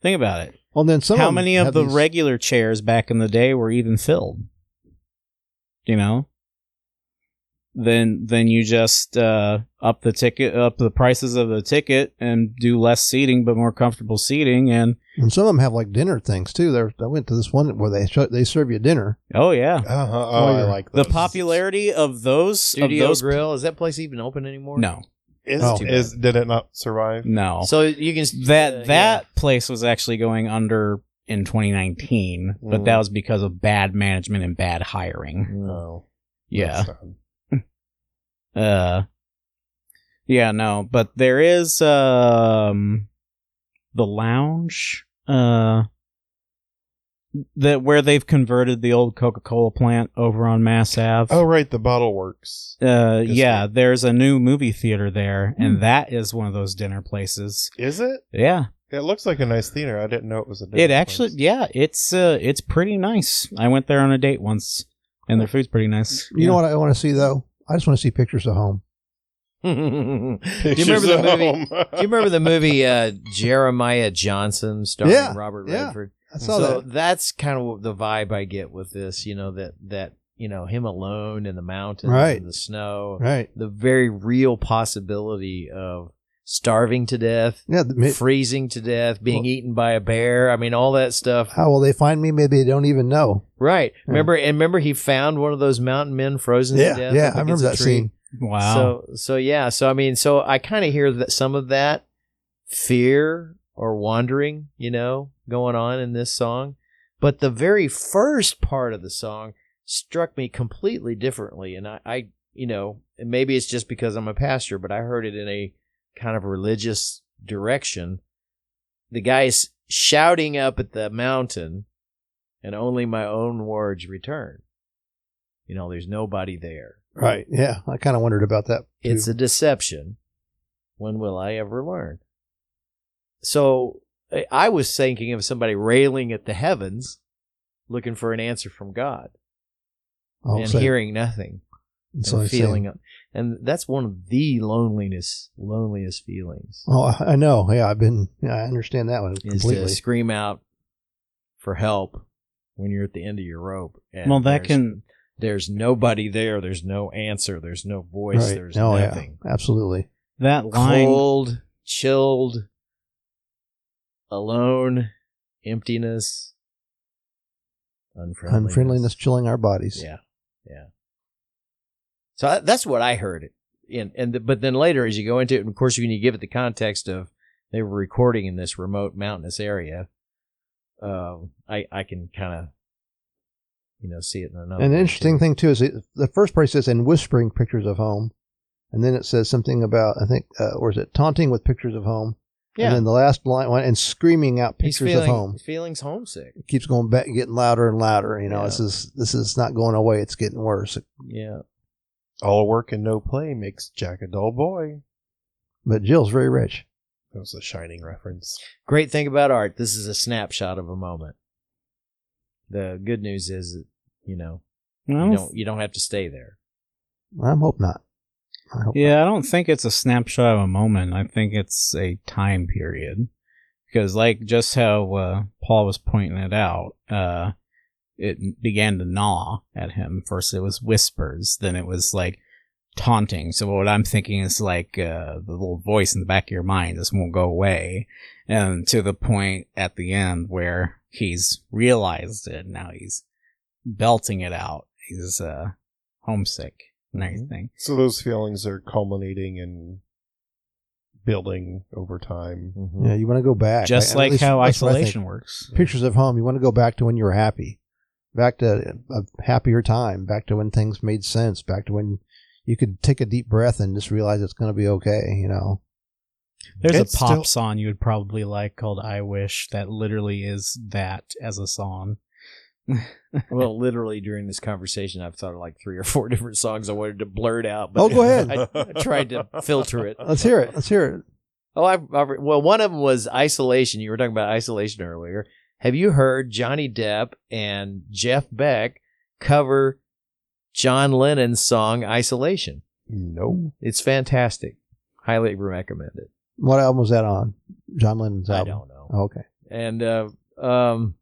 Think about it. Well, then some. How them many of the these- regular chairs back in the day were even filled? You know? Then then you just uh, up the ticket up the prices of the ticket and do less seating but more comfortable seating and And some of them have like dinner things too. There, I went to this one where they show, they serve you dinner. oh yeah. Uh-huh. Oh, I you're- like The popularity of those Studio of those Grill is that place even open anymore? No. Is, Oh. is did it not survive? No. So you can that uh, that place was actually going under in 2019, but Mm. that was because of bad management and bad hiring. yeah. No. Yeah. That's sad. Uh Yeah, no, but there is um the lounge uh that where they've converted the old Coca-Cola plant over on Mass Ave. Oh right, the bottle works. Uh Yes, yeah, there's a new movie theater there Hmm. and that is one of those dinner places. Is it? Yeah. It looks like a nice theater. I didn't know it was a. Dinner It actually place. yeah, it's uh it's pretty nice. I went there on a date once and their food's pretty nice. You know what I want to see though? I just want to see pictures of home. [LAUGHS] Do you remember the movie? home. [LAUGHS] Do you remember the movie uh, Jeremiah Johnson starring Yeah, Robert yeah. Redford? I saw so that. that's kind of the vibe I get with this. You know that that you know him alone in the mountains, Right. and the snow, Right. the very real possibility of starving to death, Yeah. the- freezing to death, being Well- eaten by a bear. I mean, all that stuff. How will they find me? Maybe they don't even know. Right. Yeah. Remember and remember he found one of those mountain men frozen Yeah. to death. Yeah. up I remember that tree? scene. Wow. So so yeah, so I mean, so I kind of hear that some of that fear or wandering, you know, going on in this song. But the very first part of the song struck me completely differently. And I, I, you know, and maybe it's just because I'm a pastor, but I heard it in a kind of religious direction. The guy's shouting up at the mountain, and only my own words return. You know, there's nobody there. Right. Yeah. I kind of wondered about that. too. It's a deception. When will I ever learn? So I- was thinking of somebody railing at the heavens, looking for an answer from God, Oh, and so- hearing nothing, and say- feeling, and that's one of the loneliness, loneliest feelings. Oh, I I know. Yeah, I've been. Yeah, I understand that one completely. Is completely. to scream out for help when you're at the end of your rope. and Well, that there's- can There's nobody there. There's no answer. There's no voice. right. There's oh, nothing. yeah. Absolutely. that line. cold, chilled, alone, emptiness, unfriendliness. Unfriendliness chilling our bodies. Yeah, yeah. So that's what I heard. And and the, but then later, as you go into it, and of course, when you give it the context of they were recording in this remote mountainous area, um, I I can kind of you know see it in another. And the interesting too. thing too is it, the first part says in whispering pictures of home, and then it says something about I think uh, or is it taunting with pictures of home? yeah, And then the last line one and screaming out pictures feeling of home. feelings homesick. It keeps going back, getting louder and louder. You know, Yeah. this is this is not going away. It's getting worse. Yeah, All work and no play makes Jack a dull boy. But Jill's very rich. That was a shining reference. great thing about art this is a snapshot of a moment the good news is that you know I you don't don't you don't have to stay there I hope not. I hope Yeah, I don't think it's a snapshot of a moment. I think it's a time period. Because, like, just how uh, Paul was pointing it out, uh, it began to gnaw at him. First, it was whispers, then it was like taunting. So, what I'm thinking is like uh, the little voice in the back of your mind just won't go away. And to the point at the end where he's realized it, now he's belting it out. He's uh, homesick and everything. So those feelings are culminating and building over time. Yeah, you want to go back. Just I- like how that's what I think. isolation works. Pictures of home. You want to go back to when you were happy, back to a happier time, back to when things made sense, back to when you could take a deep breath and just realize it's going to be okay. You know. There's It's a pop still- song you would probably like called I Wish that literally is that as a song. [LAUGHS] well literally during this conversation i've thought of like three or four [LAUGHS] different songs i wanted to blurt out but Oh, go ahead. [LAUGHS] I, I tried to filter it Let's hear it. Let's hear it. oh I've, I've well one of them was isolation you were talking about isolation earlier have you heard johnny depp and jeff beck cover john lennon's song isolation No. it's fantastic highly recommend it What album was that on? John Lennon's album? i don't know Oh, okay. And uh, um,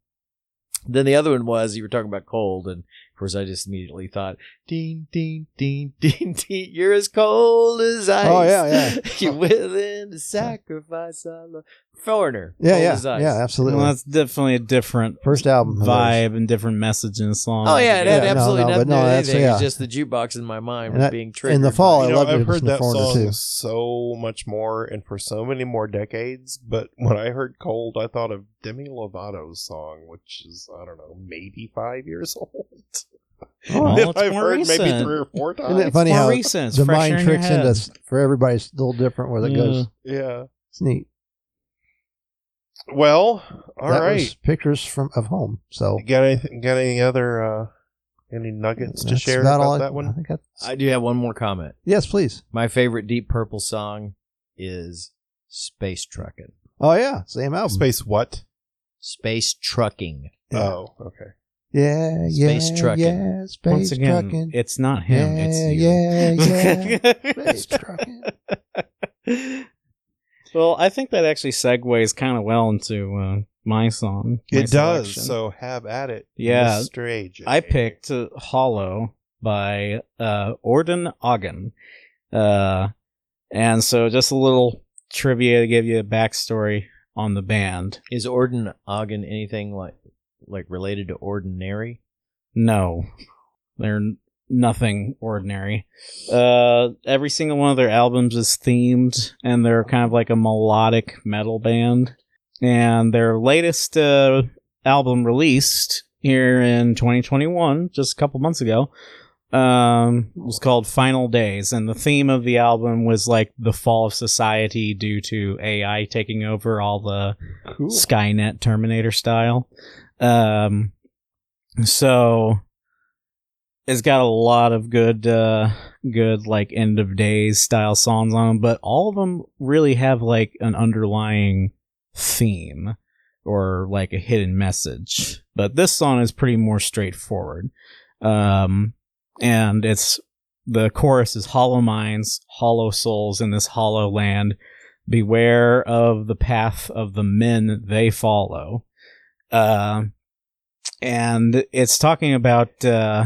then the other one was you were talking about cold, and of course I just immediately thought, ding, ding, ding, [LAUGHS] ding, ding, you're as cold as ice. Oh, yeah, yeah. [LAUGHS] you're willing to sacrifice love. Foreigner. Yeah, yeah, as ice. yeah. Absolutely. Well, that's definitely a different First album vibe and different message in the song. Oh yeah, it had Yeah, no, absolutely no, but nothing no, to do with that's- anything. yeah. It's just the jukebox in my mind And was that- being triggered. in the fall, I You know, loved it I've heard that foreigner, song too. so much more and for so many more decades, but when I heard Cold, I thought of Demi Lovato's song, which is, I don't know, maybe five years [LAUGHS] old. Oh, well, that it's I've more heard maybe recent. three or four Isn't times. it funny more how recent. It's the fresher mind in your tricks head. into for everybody it's a little different where that Yeah. goes. Yeah. It's neat. Well, all that right. was pictures from of home. So You got anything? Got any other? uh Any nuggets to share about about, all I- that one? I think I do have one more comment. yes, please. My favorite Deep Purple song is Space Truckin'. Oh yeah, same album. Space what? Space Trucking. Yeah. Oh, okay. Yeah, yeah, Space trucking. yeah, space Once again, trucking. it's not him. yeah, it's you. yeah, [LAUGHS] yeah, space trucking. [LAUGHS] well, I think that actually segues kind of well into uh, my song. my It does. selection. So have at it. Yeah. Mr. AJ. I picked uh, Hollow by uh, Orden Ogden. Uh, and so just a little trivia to give you a backstory on the band. Is Orden Ogden anything like like related to Ordinary? No, they're n- nothing ordinary. Uh, every single one of their albums is themed, and they're kind of like a melodic metal band. And their latest uh, album released here in 2021, just a couple months ago. Um, was called Final Days, and the theme of the album was like the fall of society due to AI taking over all the Cool. Skynet Terminator style. Um, so it's got a lot of good, uh, good like end of days style songs on them, but all of them really have like an underlying theme or like a hidden message. But this song is pretty more straightforward. Um, and it's the chorus is hollow minds, hollow souls in this hollow land. Beware of the path of the men they follow. Uh, and it's talking about uh,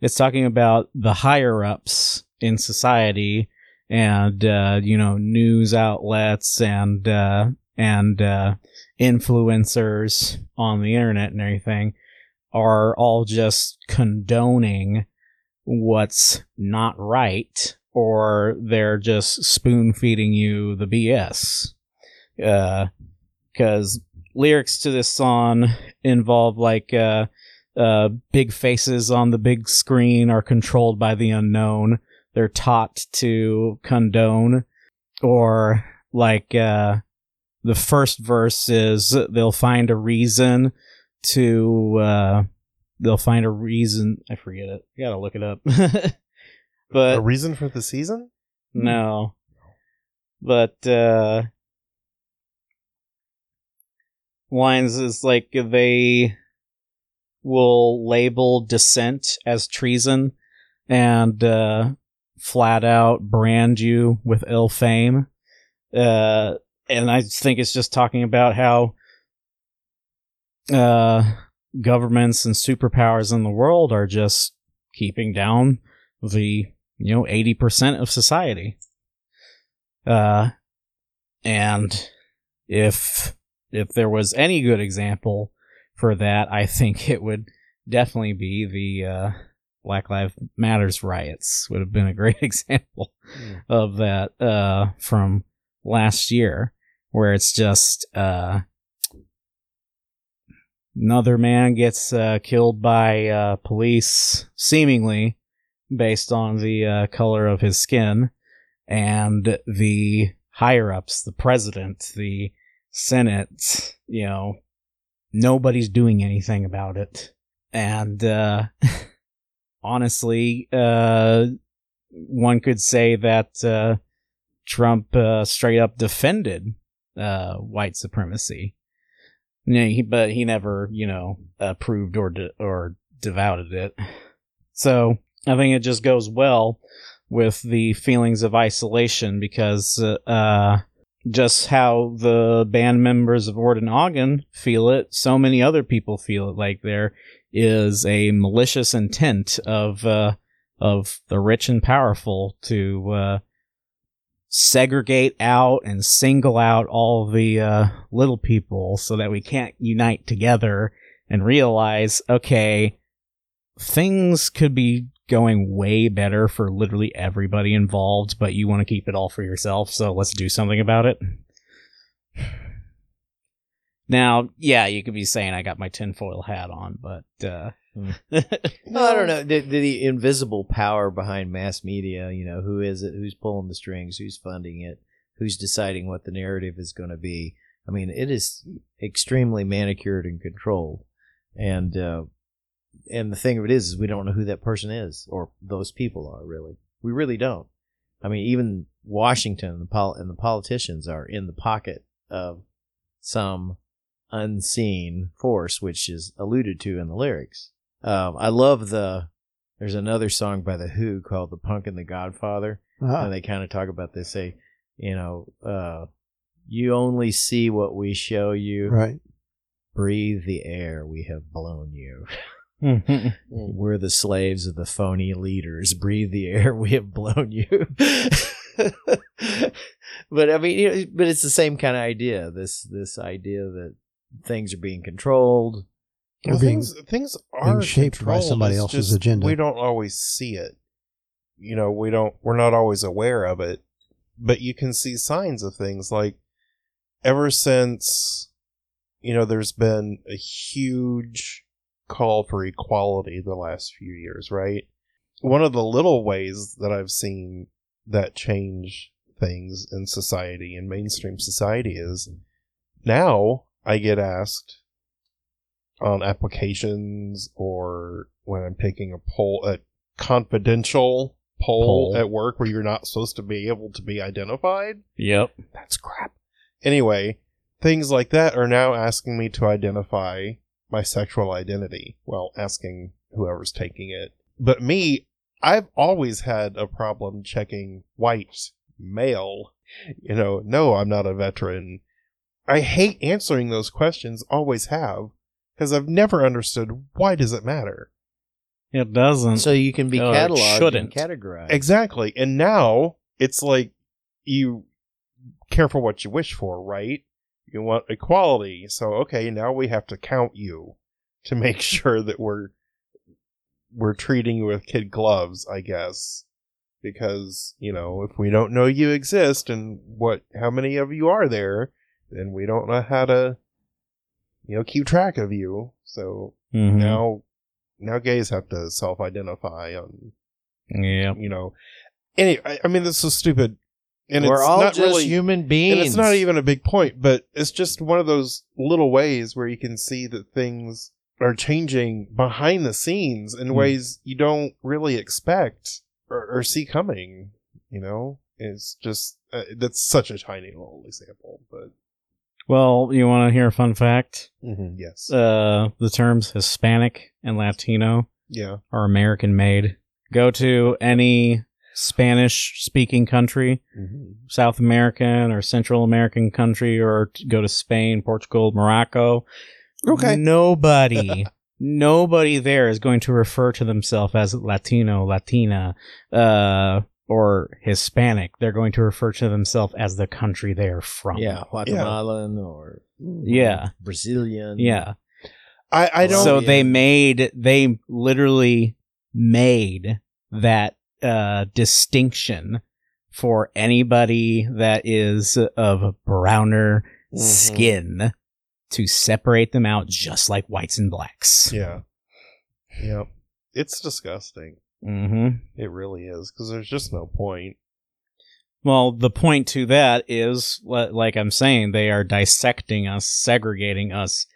it's talking about the higher ups in society and uh, you know news outlets and uh, and uh, influencers on the internet and everything are all just condoning what's not right or they're just spoon feeding you the BS. Because lyrics to this song involve like uh, big faces on the big screen are controlled by the unknown. They're taught to condone, or like uh, the first verse is they'll find a reason to uh, they'll find a reason. I forget it. You gotta look it up. [LAUGHS] But a reason for the season? no. But uh lines is like they will label dissent as treason and uh flat out brand you with ill fame. Uh and I think it's just talking about how uh governments and superpowers in the world are just keeping down the you know 80% of society uh and if if there was any good example for that i think [LAUGHS] it would definitely be the uh black lives matters riots would have been a great [LAUGHS] example Mm. of that uh from last year where it's just uh another man gets uh, killed by uh, police seemingly based on the uh, color of his skin and the higher ups the president the senate you know nobody's doing anything about it and uh [LAUGHS] honestly uh one could say that uh trump uh, straight up defended uh white supremacy yeah, he, but he never, you know, approved or de- or devouted it. So I think it just goes well with the feelings of isolation because uh, just how the band members of Orden Ogden feel it, so many other people feel it. Like there is a malicious intent of uh, of the rich and powerful to uh, segregate out and single out all the uh, little people so that we can't unite together and realize, okay, things could be going way better for literally everybody involved, but you want to keep it all for yourself, so let's do something about it. [SIGHS] Now, yeah, you could be saying I got my tinfoil hat on, but uh, [LAUGHS] No, I don't know. The, the, the invisible power behind mass media, you know, who is it? Who's pulling the strings? Who's funding it? Who's deciding what the narrative is going to be? I mean, it is extremely manicured and controlled. And, uh, and the thing of it is, is we don't know who that person is or those people are really. We really don't. I mean, even Washington and the, pol- and the politicians are in the pocket of some unseen force, which is alluded to in the lyrics. Um, I love the. There's another song by the Who called "The Punk and the Godfather," Ah, and they kind of talk about this. Say, you know, uh, you only see what we show you. right. Breathe the air we have blown you. [LAUGHS] We're the slaves of the phony leaders. Breathe the air [LAUGHS] we have blown you. [LAUGHS] but I mean, you know, but it's the same kind of idea. This this idea that things are being controlled. Or Well, being- things things are shaped by somebody it's else's just agenda. We don't always see it. You know, we don't. We're not always aware of it, but you can see signs of things like ever since you know there's been a huge call for equality the last few years, right? One of the little ways that I've seen that change things in society in mainstream society is now I get asked on applications or when I'm taking a poll, a confidential poll, Poll. at work where you're not supposed to be able to be identified. Yep. That's crap. Anyway, things like that are now asking me to identify my sexual identity. while asking whoever's taking it. But me, I've always had a problem checking white, male. You know, no, I'm not a veteran. I hate answering those questions, always have, because I've never understood why does it matter? It doesn't. So you can be it cataloged shouldn't. and categorized. Exactly. And now it's like you care for what you wish for, right? You want equality. So okay, now we have to count you to make [LAUGHS] sure that we're we're treating you with kid gloves, I guess. Because, you know, if we don't know you exist and what how many of you are there, then we don't know how to you know, keep track of you. So Mhm. now now gays have to self identify on Yep. you know. Anyway, I, I mean, this is stupid, and We're it's all not just really, human beings. and it's not even a big point, but it's just one of those little ways where you can see that things are changing behind the scenes in Hmm. ways you don't really expect or, or see coming. You know, it's just uh, that's such a tiny little example, but Well, you want to hear a fun fact? yes, Uh, the terms Hispanic and Latino yeah, are American made. Go to any Spanish speaking country, Mhm. South American or Central American country, or go to Spain, Portugal, Morocco. Okay. Nobody, [LAUGHS] nobody there is going to refer to themselves as Latino, Latina, uh, or Hispanic. They're going to refer to themselves as the country they're from. yeah, Guatemalan or Yeah. Brazilian. Yeah. I I don't. so yeah. they made they literally made that uh distinction for anybody that is of browner Mhm. skin to separate them out just like whites and blacks. yeah, yeah, it's disgusting. hmm It really is because there's just no point. Well, the point to that is, li- like I'm saying, they are dissecting us, segregating us,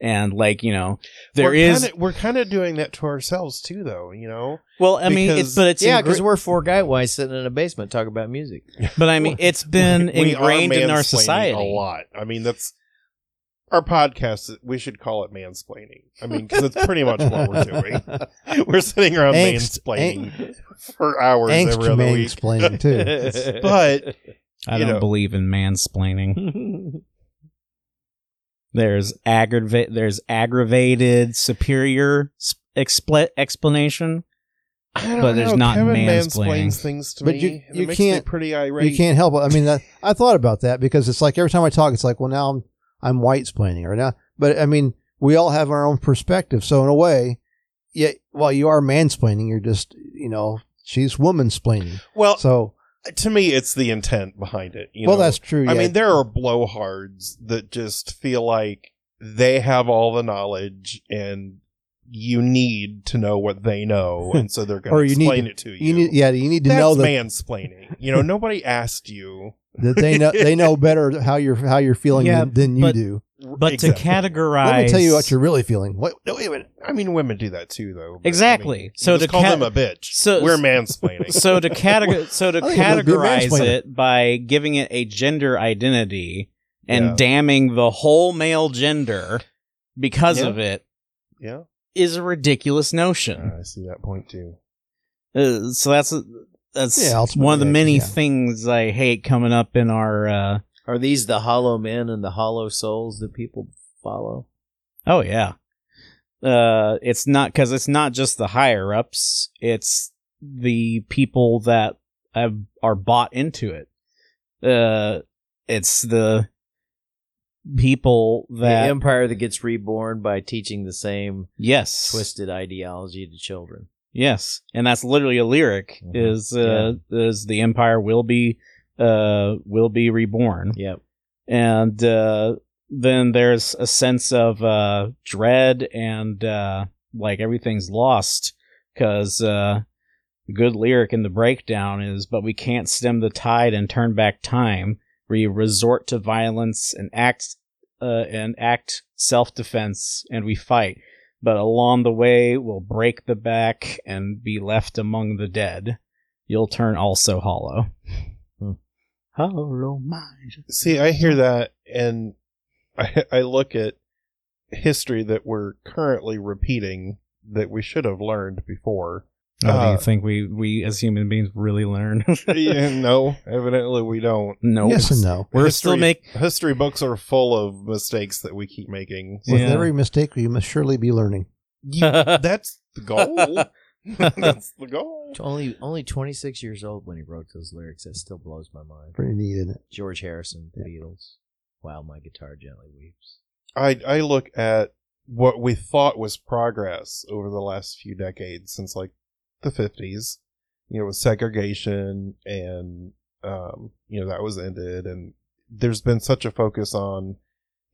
and like you know, there we're is. kinda, we're kind of doing that to ourselves too, though. You know, well, I mean, because- it's but it's yeah, ingra- because we're four guy whites sitting in a basement talking about music. [LAUGHS] but I mean, it's been We are ingrained in our society. a lot. I mean, that's our podcast. We should call it mansplaining. I mean, because it's pretty much what we're doing. [LAUGHS] We're sitting around Angst- mansplaining for hours Angst every other week. explaining too. [LAUGHS] But I don't know. believe in mansplaining. There's aggrava- There's aggravated superior s- expl- explanation. I don't But there's know, not Kevin mansplaining. mansplains things to But me. you- you it makes me can't- pretty irate. You can't help it. I mean, I, I thought about that because it's like every time I talk, it's like, well, now I'm I'm white splaining or now. But I mean, we all have our own perspective. So in a way, yeah, while you are mansplaining, you're just you know she's woman splaining. Well, So to me, it's the intent behind it. You well, know? that's true. I mean, there are blowhards that just feel like they have all the knowledge and you need to know what they know, [LAUGHS] and so they're going Or to you need explain to- it to you. you need yeah you need to That's know that, mansplaining. You know, [LAUGHS] nobody asked you. that they know they know better how you're how you're feeling Yeah, than, than you but- do. But Exactly. to categorize, Let me tell you what you're really feeling. What? No, wait a minute. I mean, women do that too, though. but, Exactly. I mean, So you just to call ca- them a bitch. so- we're mansplaining. so to [LAUGHS] categor- so to I think it would be a categorize mansplaining. it by giving it a gender identity and Yeah. damning the whole male gender because Yeah. of it yeah, is a ridiculous notion. I see that point too. Uh, so that's that's Yeah, ultimately, one of the many yeah. things I hate coming up in our. Uh, Are these the hollow men and the hollow souls that people follow? oh yeah, uh, it's not because it's not just the higher ups; it's the people that have, are bought into it. Uh, it's the people The that empire that gets reborn by teaching the same yes, twisted ideology to children. Yes, and that's literally a lyric. Mhm. Is uh, is the empire will be uh will be reborn, Yep. and uh, then there's a sense of uh, dread and uh, like everything's lost because uh, the good lyric in the breakdown is, "But we can't stem the tide and turn back time. We resort to violence and act uh, and act self defense, and we fight." But along the way, we'll break the back and be left among the dead. You'll turn also hollow. [LAUGHS] Hollow mind. See, I hear that and I, [LAUGHS] I look at history that we're currently repeating that we should have learned before. Oh, do Uh, you think we, we as human beings really learn? [LAUGHS] yeah, no, evidently we don't. no. Yes and no. We're history, still make history books are full of mistakes that we keep making. With Yeah. every mistake, you must surely be learning. You- [LAUGHS] that's the goal. [LAUGHS] [LAUGHS] that's the goal. Only only 26 years old when he wrote those lyrics. That still blows my mind. Pretty neat, isn't it? George Harrison, The Beatles. While my guitar gently weeps. I I look at what we thought was progress over the last few decades since like the 50s, you know, with segregation and um, you know, that was ended and there's been such a focus on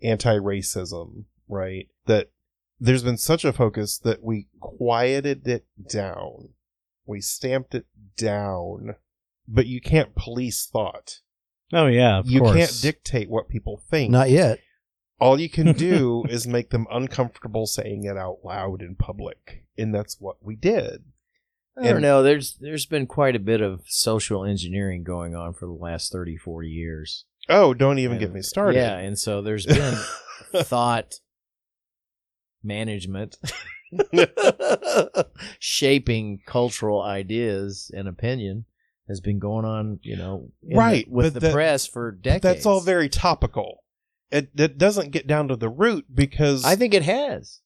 anti-racism, right? That there's been such a focus that we quieted it down. We stamped it down. But you can't police thought. Oh yeah, of you course. can't dictate what people think. Not yet. All you can [LAUGHS] do is make them uncomfortable saying it out loud in public. And that's what we did. I don't know. There's there's been quite a bit of social engineering going on for the last 30, 40 years. Oh, don't even And- get me started. Yeah, and so there's been [LAUGHS] thought management [LAUGHS] [LAUGHS] shaping cultural ideas and opinion has been going on, you know, in the- Right, with but the that- press for decades. that's all very topical. It, it doesn't get down to the root because I think it has.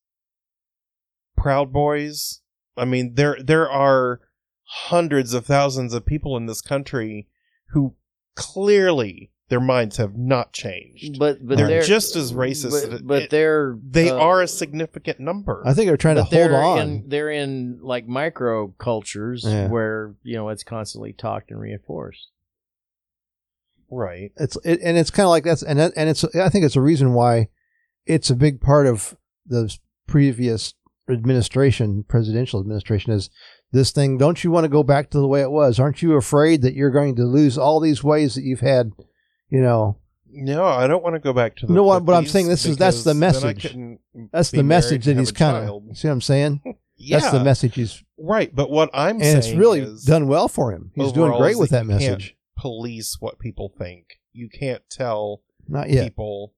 Proud Boys. I mean, there there are hundreds of thousands of people in this country who clearly their minds have not changed. But but They're just as racist But, that but it- they're They uh, are a significant number. I think they're trying to but hold they're on. In, they're in like micro cultures Yeah. where you know it's constantly talked and reinforced. right. It's it, and it's kind of like that's and that, and it's I think it's a reason why it's a big part of the previous administration, presidential administration, is this thing. Don't you want to go back to the way it was? Aren't you afraid that you're going to lose all these ways that you've had? You know, No, I don't want to go back to the. No, what- but I'm saying this is- that's the because then I message. that's the message that he's kind child. of. See what I'm saying? Yeah, [LAUGHS] That's the message he's, right. But what I'm and saying it's really is done well for him. He's doing great with that you can't message. Police what people think. You can't tell Not yet. people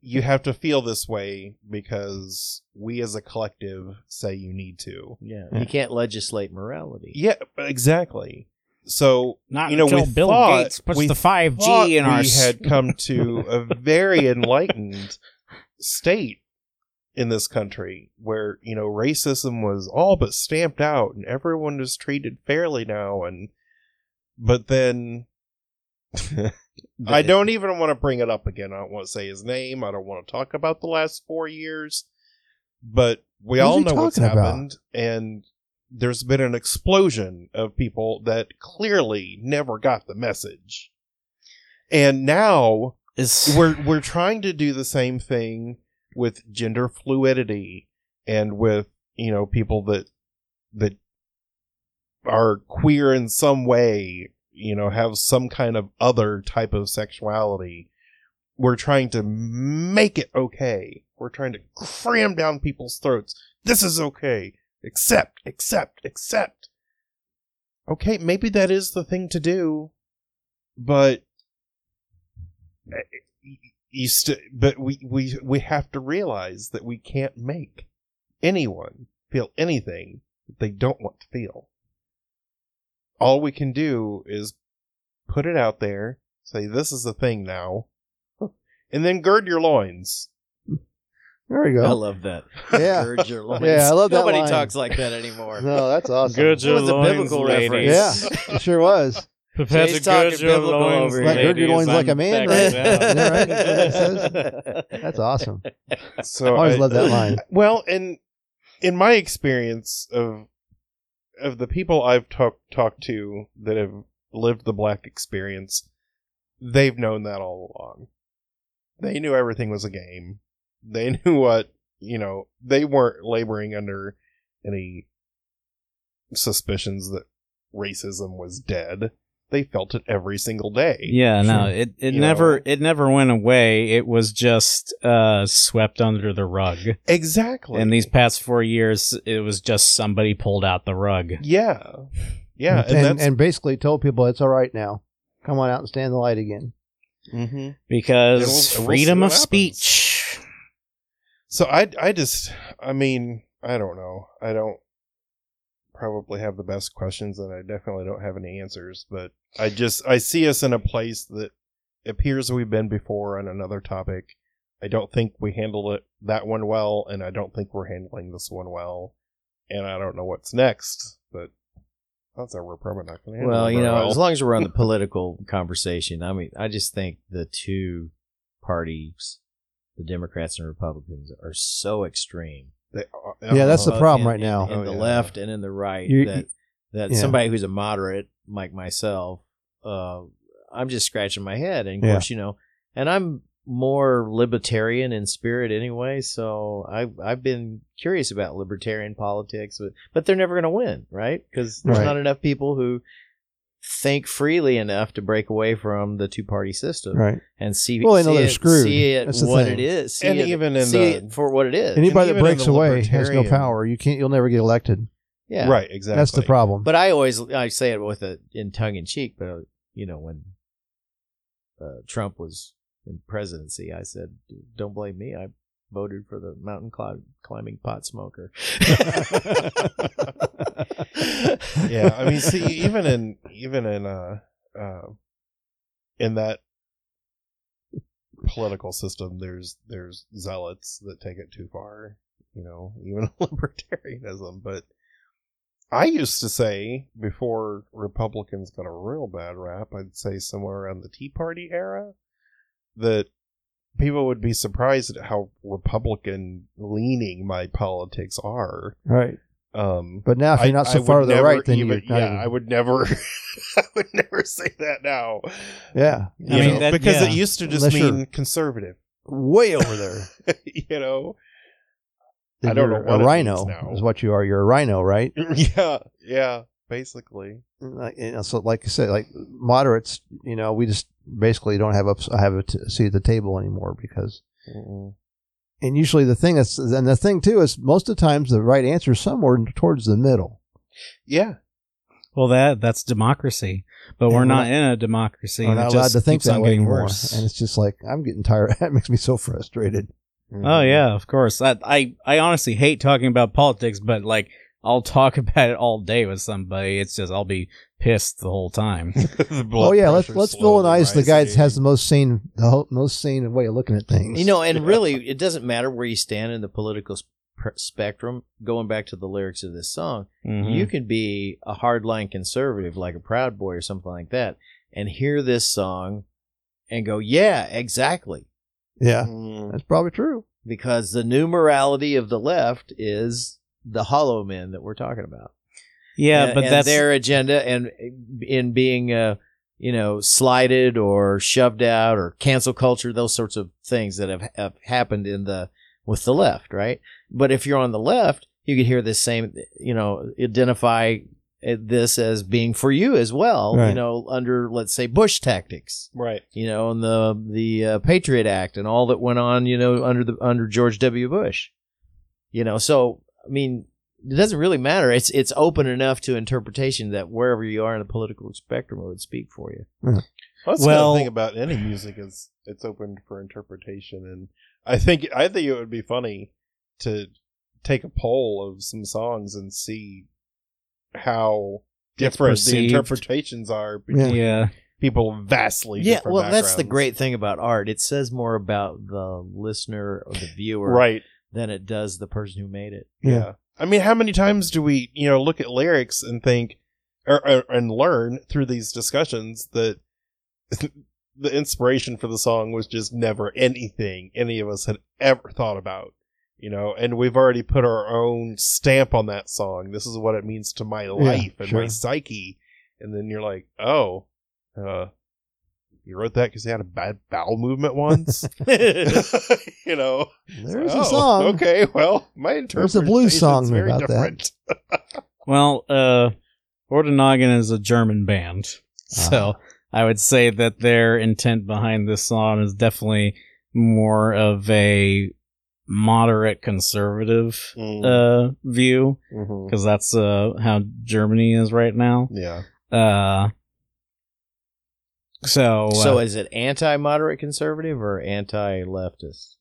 you have to feel this way because we as a collective say you need to. Yeah, Yeah. you can't legislate morality. Yeah, exactly. So Not you know, until we Bill thought, Gates puts we the 5G thought in our we had come to a [LAUGHS] very enlightened state in this country where you know racism was all but stamped out and everyone is treated fairly now and but then [LAUGHS] I don't even want to bring it up again. I don't want to say his name. I don't want to talk about the last four years. But we Who's all know what's talking about? happened, and there's been an explosion of people that clearly never got the message. And now is we're we're trying to do the same thing with gender fluidity and with you know people that that are queer in some way you know have some kind of other type of sexuality. We're trying to make it okay. We're trying to cram down people's throats. This is okay accept accept accept. Okay maybe that is the thing to do but uh, you st- but we we we have to realize that we can't make anyone feel anything that they don't want to feel. All we can do is put it out there say this is the thing now [LAUGHS] and then gird your loins There we go. I love that. [LAUGHS] Yeah. Gird your loins. Yeah, I love that Nobody line. talks like that anymore. No, that's awesome. Good It was a loins, biblical ladies. reference. Yeah, it sure was. [LAUGHS] Prepare Jay's to talking gird your biblical loins, over here. Like, gird your ladies. loins like a I'm man, back right? now. [LAUGHS] Isn't that right? That's That's awesome. so I always love that line. Well, in in my experience of of the people I've talked talked to that have lived the black experience, they've known that all along. they knew everything was a game. They [LAUGHS] knew what you know. They weren't laboring under any suspicions that racism was dead. They felt it every single day. Yeah, no, it, it You never know? it never went away. It was just uh swept under the rug. exactly. In these past four years, it was just somebody pulled out the rug. yeah, yeah, and, and, and basically told people it's all right now. Come on out and stand in the light again. Mhm. Because And we'll- and we'll freedom of happens. speech. So I, I just, I mean, I don't know. I don't probably have the best questions, and I definitely don't have any answers. But I just, I see us in a place that appears we've been before on another topic. I don't think we handled it that one well, and I don't think we're handling this one well. And I don't know what's next, but that's how we're probably not going to Well, you know, well. as long as we're on the [LAUGHS] political conversation, I mean, I just think the two parties, the Democrats and Republicans, are so extreme. They- Yeah, that's the problem in- right now. In, Oh, the yeah. left and in the right, You- that that yeah. somebody who's a moderate, like myself, uh, I'm just scratching my head. And of Yeah. course, you know, and I'm more libertarian in spirit anyway, so I've I've been curious about libertarian politics, but but they're never going to win, right? Because there's Right. not enough people who think freely enough to break away from the two party system Right. and see Well, they know see they're it, screwed. see it That's what thing. it is, see And it, even in see the- it for what it is. Anybody that breaks away has no power. You can't. You'll never get elected. yeah, right, exactly. That's the problem. But I always I say it with a in tongue in cheek, but uh, you know when uh, Trump was in presidency, I said, "Don't blame me. I voted for the mountain cli- climbing pot smoker." [LAUGHS] yeah, I mean, see, even in even in uh, uh, in that political system, there's there's zealots that take it too far. You know, even [LAUGHS] libertarianism. But I used to say before Republicans got a real bad rap, I'd say somewhere around the Tea Party era that people would be surprised at how Republican leaning my politics are. right. Um, But now, if you're not so would far to the right, then even, you're yeah, even- I would never, [LAUGHS] I would never say that now. Yeah. You I mean, know, that- because it used to just Unless mean conservative. Way over there. [LAUGHS] you know, I don't you're know what a rhino is what you are. You're a rhino, right? [LAUGHS] yeah, yeah, basically. Like, you know, so, like I said, like moderates, you know, we just basically don't have a have a t- seat at the table anymore because. And usually, the thing is, and the thing too is, most of the times, the right answer is somewhere towards the middle. Yeah, Well, that that's democracy, but And we're we're not not- in a democracy. We're not allowed just to think that way getting anymore, worse. and it's just like I'm getting tired. [LAUGHS] That makes me so frustrated. Mm-hmm. Oh yeah, of course. I, I I honestly hate talking about politics, but like I'll talk [LAUGHS] about it all day with somebody. It's just I'll be pissed the whole time. [LAUGHS] The Oh yeah, let's pressure's let's villainize the guy that has the most sane, the ho- most sane way of looking at things. You know, and [LAUGHS] really, it doesn't matter where you stand in the political sp- spectrum. Going back to the lyrics of this song, Mhm. you can be a hardline conservative, like a Proud Boy or something like that, and hear this song and go, "Yeah, exactly." yeah, Mm. that's probably true. Because the new morality of the left is the hollow men that we're talking about. Yeah, And- but and that's their agenda, and in being, uh, you know, slighted or shoved out or cancel culture, those sorts of things that have, have happened in the with the left, right? But if you're on the left, you could hear this same, you know, identify uh, this as being for you as well, you know, under let's say Bush tactics right. you know, and the the uh, Patriot Act and all that went on, you know, under the under George W. Bush. You know, so I mean, it doesn't really matter. It's it's open enough to interpretation that wherever you are in the political spectrum, it would speak for you. Hmm. That's Well- the thing about any music is it's open for interpretation, and I think I think it would be funny to take a poll of some songs and see how different the interpretations are between yeah. people vastly Yeah, different well, that's the great thing about art. It says more about the listener or the viewer right than it does the person who made it. yeah. I mean how many times do we you know look at lyrics and think or, or and learn through these discussions that [LAUGHS] the inspiration for the song was just never anything any of us had ever thought about you know? And we've already put our own stamp on that song. This is what it means to my life and my psyche. And then you're like oh uh you wrote that because you had a bad bowel movement once. [LAUGHS] [LAUGHS] you know, There's Oh, a song. Okay, well, my There's a blues song very about that. [LAUGHS] Well, uh, Orden Ogan is a German band, so I would say that their intent behind this song is definitely more of a moderate conservative Mm. uh view because that's uh how Germany is right now. Yeah. Uh, so so uh, is it anti-moderate conservative or anti-leftist?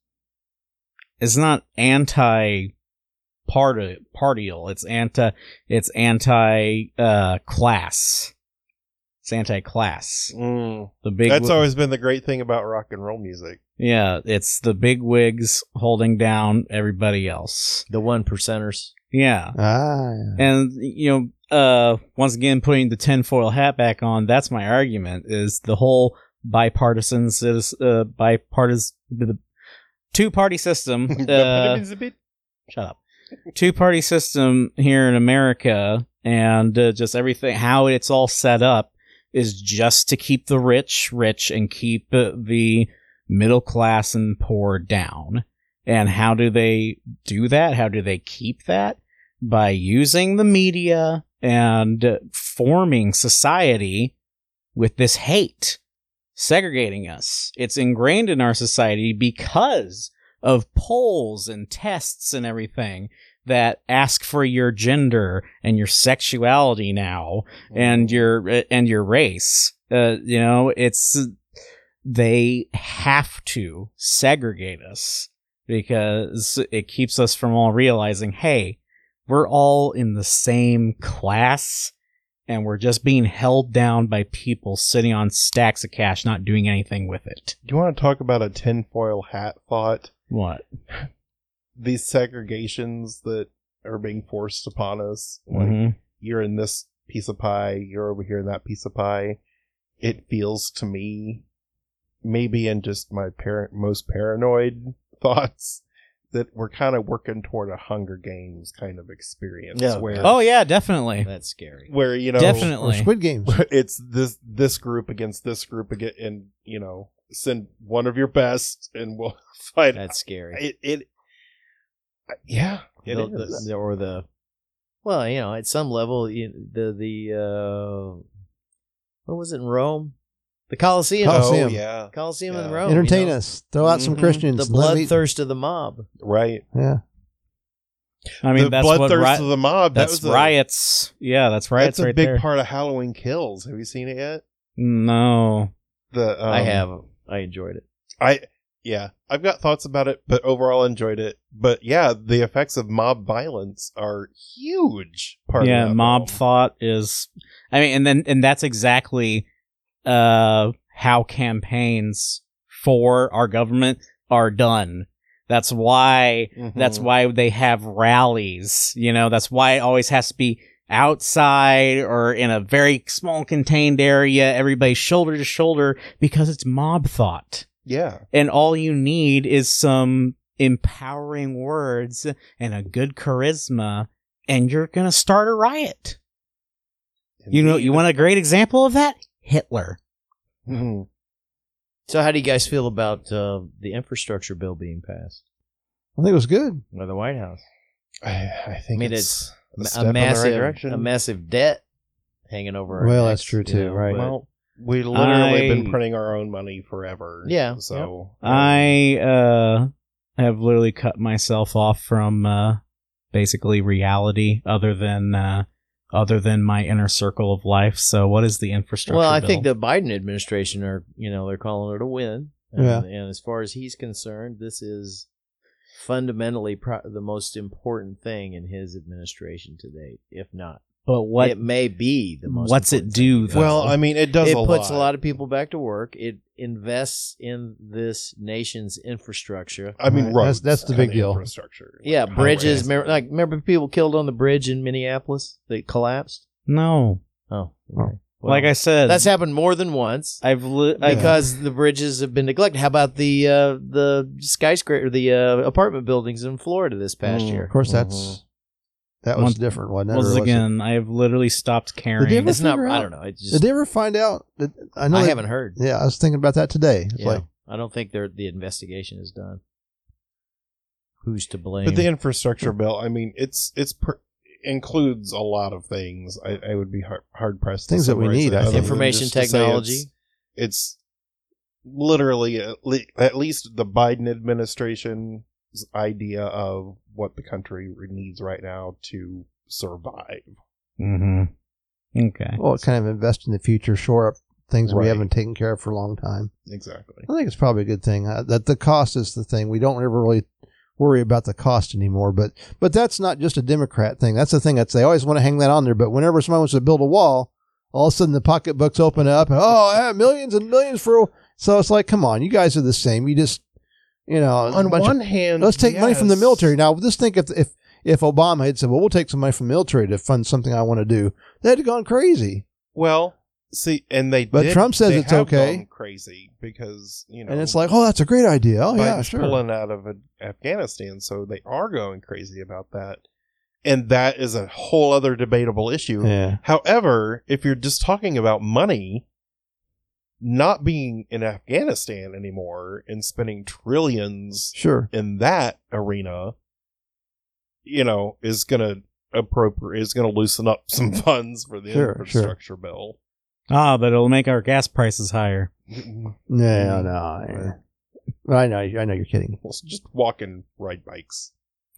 it's not anti party partial. It's anti. It's anti uh class. It's anti class. Mm. The big. That's wi- always been the great thing about rock and roll music. yeah. It's the big wigs holding down everybody else. The one percenters. Yeah. Ah, yeah. And you know, uh, once again, putting the tinfoil hat back on, that's my argument: is the whole bipartisan, uh, bipartisan, the two-party system. [LAUGHS] Uh, shut up. Two-party system here in America, and uh, just everything, how it's all set up, is just to keep the rich rich and keep uh, the middle class and poor down. And how do they do that? How do they keep that? By using the media and uh, forming society with this hate, segregating us. It's ingrained in our society because of polls and tests and everything that ask for your gender and your sexuality now and your and your race. Uh, you know, it's they have to segregate us because it keeps us from all realizing, hey, we're all in the same class and we're just being held down by people sitting on stacks of cash not doing anything with it. Do you want to talk about a tinfoil hat thought? What? [LAUGHS] These segregations that are being forced upon us. Like, Mhm. you're in this piece of pie, you're over here in that piece of pie. It feels to me, maybe in just my parent most paranoid [LAUGHS] thoughts, that we're kind of working toward a Hunger Games kind of experience. Yeah. Where, Oh yeah, definitely. That's scary. where you know, Definitely. Squid Games. [LAUGHS] it's this this group against this group again, and you know, send one of your best, and we'll [LAUGHS] fight. That's scary. it. it yeah, it the, is. the- or the well, you know, at some level, you, the the uh, what was it in Rome? The Colosseum. Coliseum. Oh yeah, Colosseum in Yeah. Rome. Entertain you know? us. Throw out some Mhm. Christians. The bloodthirst of the mob. right. Yeah. I mean, that's the that's what bloodthirst ri- of the mob. that that's was a- riots. Yeah, that's riots That's a right big there. part of Halloween Kills. Have you seen it yet? no. The um, I have. I enjoyed it. I yeah, I've got thoughts about it, but overall enjoyed it. But yeah, the effects of mob violence are huge. Part yeah, of mob film. thought is I mean and then and that's exactly uh how campaigns for our government are done. That's why that's Mhm. why they have rallies, you know, that's why it always has to be outside or in a very small contained area, everybody shoulder to shoulder because it's mob thought. yeah. and all you need is some empowering words and a good charisma and you're gonna start a riot you know you want a great example of that hitler Mhm. So, how do you guys feel about uh, the infrastructure bill being passed I think it was good. by the White House? I, I think I mean, it's, a, A step in the right massive, direction. a massive debt hanging over. our Well, necks, that's true, you too, know, right. but- well, we literally I- been printing our own money forever. Yeah, So i uh have literally cut myself off from uh basically reality other than uh other than my inner circle of life so what is the infrastructure Well, I bill? think the Biden administration are, you know, they're calling it a win. And, Yeah. and as far as he's concerned, this is fundamentally pro- the most important thing in his administration to date, if not. But what it may be the most. what's it do, though? well, I mean, it does. it a puts lot. a lot of people back to work. It invests in this nation's infrastructure. I mean, Right. That's- that's the big deal. Infrastructure. Yeah, bridges. highways. Remember, like remember people killed on the bridge in Minneapolis that collapsed. no Oh, Oh. okay. like i said that's happened more than once. i've li- I- because the bridges have been neglected. How about the uh, the skyscraper, the uh, apartment buildings in Florida this past Mm. year? Of course, that's Mhm. That was Once- different, wasn't it? Once Or was it- again, I have literally stopped caring. Did you ever It's not. figure I out- don't know. It just. Did they ever find out? That, I know. I they- haven't heard. Yeah, I was thinking about that today. It's Yeah. like, I don't think they're, the investigation is done. Who's to blame? But the infrastructure bill, I mean, it's it's per- includes a lot of things. I, I would be hard, hard pressed. to Things that we summarize need, it I other think. than Information just to say technology. It's, it's literally at, le- at least the Biden administration's idea of what the country needs right now to survive. hmm Okay. well, kind of invest in the future, shore up things we haven't taken care of for a long time. Exactly. I think it's probably a good thing uh, that the cost is the thing. We don't ever really worry about the cost anymore. But but that's not just a Democrat thing. That's the thing that they always want to hang that on there. But whenever somebody wants to build a wall, all of a sudden the pocketbooks open up and oh, yeah, millions and millions for. So it's like, come on, you guys are the same. You just you know, On bunch of- one hand, let's take money from the military. Now, just think if if if Obama had said, "Well, we'll take some money from the military to fund something I want to do," they'd have gone crazy. Well, see, and they But did- Trump says it's okay. crazy because you know, And it's like, "Oh, that's a great idea." Oh, yeah, sure. pulling out of Afghanistan, so they are going crazy about that, and that is a whole other debatable issue. Yeah. However, if you're just talking about money, not being in Afghanistan anymore and spending trillions Sure. in that arena, you know, is gonna appropriate is gonna loosen up some [LAUGHS] funds for the Sure, sure. infrastructure bill. Ah, but it'll make our gas prices higher. [LAUGHS] No, no. yeah. I know. I know you're kidding. Well, it's just walking ride bikes.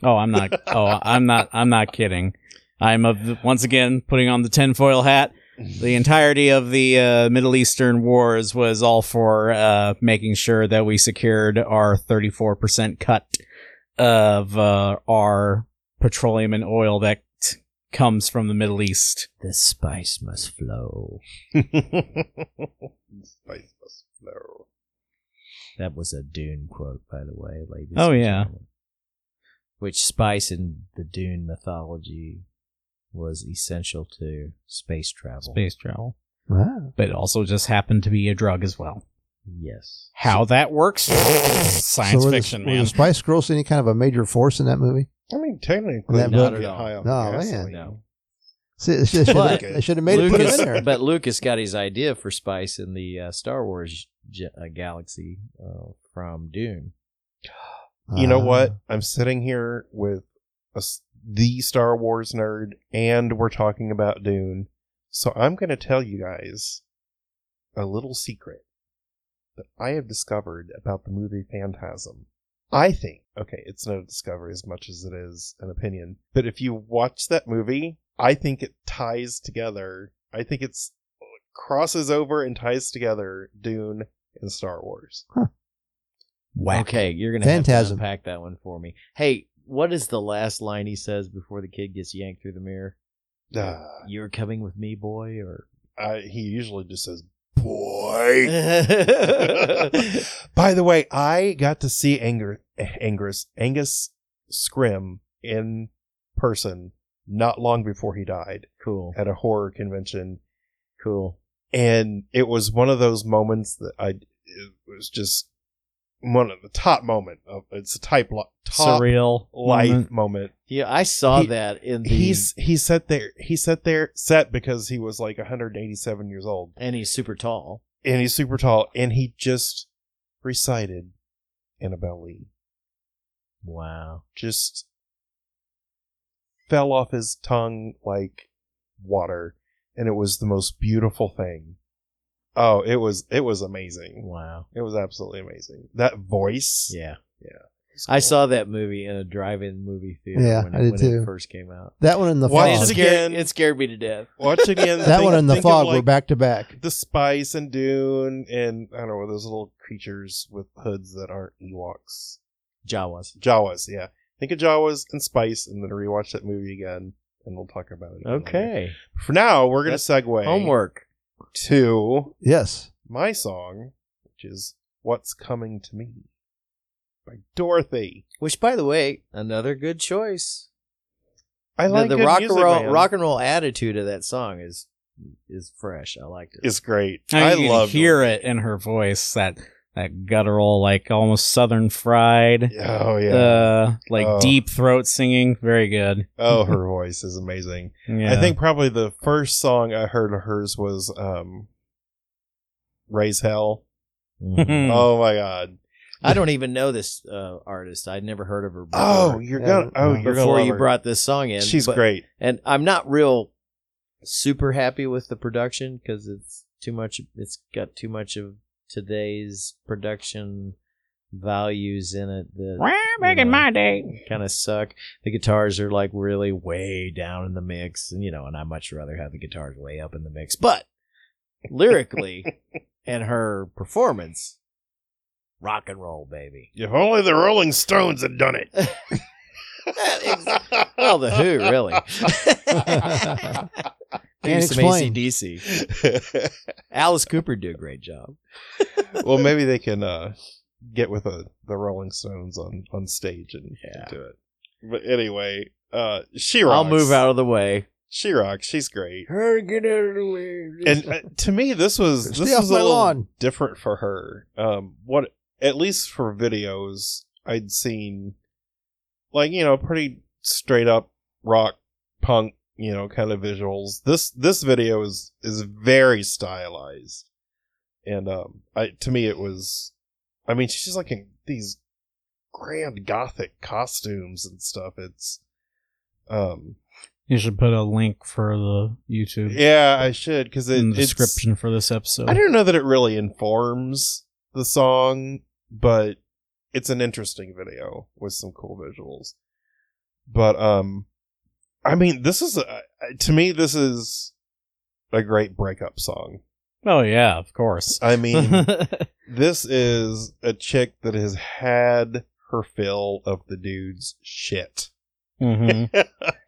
Oh, I'm not. oh, I'm not. I'm not kidding. I'm of the, once again putting on the tinfoil hat. The entirety of the uh, Middle Eastern wars was all for uh, making sure that we secured our 34% cut of uh, our petroleum and oil that comes from the Middle East. the spice must flow. [LAUGHS] Spice must flow. That was a Dune quote, by the way, ladies. Oh, and yeah. gentlemen. Which spice in the Dune mythology was essential to space travel. Space travel. Wow. But it also just happened to be a drug as well. Yes. How that works? Science so were fiction, the, Were man. the Spice Girls any kind of a major force in that movie? I mean, technically, That you book- don't get Not at high all. on No, gasoline. No. See, they should But have, they should have made it put it Lucas, in there. but Lucas got his idea for spice in the uh, Star Wars ge- uh, galaxy uh, from Dune. You know Uh, what? I'm sitting here with a s the Star Wars nerd, and we're talking about Dune. So I'm going to tell you guys a little secret that I have discovered about the movie Phantasm. I think, okay, it's not a discovery as much as it is an opinion, but if you watch that movie, I think it ties together. I think it's crosses over and ties together Dune and Star Wars. Okay, you're gonna have Phantasm. to unpack that one for me. Hey, what is the last line he says before the kid gets yanked through the mirror? Uh, You're coming with me, boy, or I, he usually just says, boy. [LAUGHS] By the way, I got to see Anger, Angus, Angus Scrimm in person not long before he died cool, at a horror convention. cool. And it was one of those moments that I, it was just one of the top moment of, it's a type, lo- top Surreal life moment. moment. Yeah, I saw He- that in the. He's, he sat there, he sat there, sat because he was like 187 years old. and he's super tall. and he's super tall, and he just recited Annabel Lee. Wow. Just fell off his tongue like water, and it was the most beautiful thing. Oh, it was it was amazing. Wow. It was absolutely amazing. That voice. Yeah. was I saw that movie in a drive-in movie theater Yeah, when, I did when too. it first came out. that one in the Watch fog. it it scared, again. it scared me to death. Watch it again. [LAUGHS] That Think- one in the think of, fog were back to back. The spice and Dune, and I don't know those little creatures with hoods that aren't Ewoks. Jawas. Jawas, yeah. Think of Jawas and Spice, and then rewatch that movie again, and we'll talk about it. again later. Okay. For now, we're going to That's segue Homework. To Yes. my song, which is "What's Coming to Me" by Dorothy. Which, by the way, another good choice. I like the, the rock music, and roll man. rock and roll attitude of that song is is fresh. I liked it. it. is great. I, I you love hear Dorothy. it in her voice that that guttural, like almost Southern fried, Oh yeah. uh, like Oh. deep throat singing. Very good. oh, her [LAUGHS] voice is amazing. Yeah. I think probably the first song I heard of hers was um Raise Hell. Mhm. Oh my god. I don't even know this uh, artist. I'd never heard of her. Before. Oh, you're gonna oh, you're gonna before love you her. brought this song in. She's but- great. and I'm not real super happy with the production because it's too much. It's got too much of today's production values in it that back in my day. kind of suck. The guitars are like really way down in the mix, and you know, and I much rather have the guitars way up in the mix. But lyrically [LAUGHS] and her performance, rock and roll, baby. If only the Rolling Stones had done it. [LAUGHS] well, the Who, really. [LAUGHS] Maybe Can't some explain. ACDC. [LAUGHS] Alice Cooper did a great job. well, maybe they can uh, get with a, the Rolling Stones on, on stage and Yeah. do it. But anyway, uh, she rocks. I'll move out of the way. She rocks. She's great. Her get out of the way. And uh, to me, this was this Stay was a my little lawn. different for her. Um, what at least for videos I'd seen, like you know, pretty straight up rock punk, you know, kind of visuals. This this video is is very stylized, and um, I to me it was, I mean, she's like in these grand gothic costumes and stuff. It's, um, You should put a link for the YouTube yeah, I should because it, in the description for this episode. I don't know that it really informs the song, but it's an interesting video with some cool visuals. But um, I mean, this is a, to me this is a great breakup song. oh yeah, of course. I mean, [LAUGHS] this is a chick that has had her fill of the dude's shit. hmm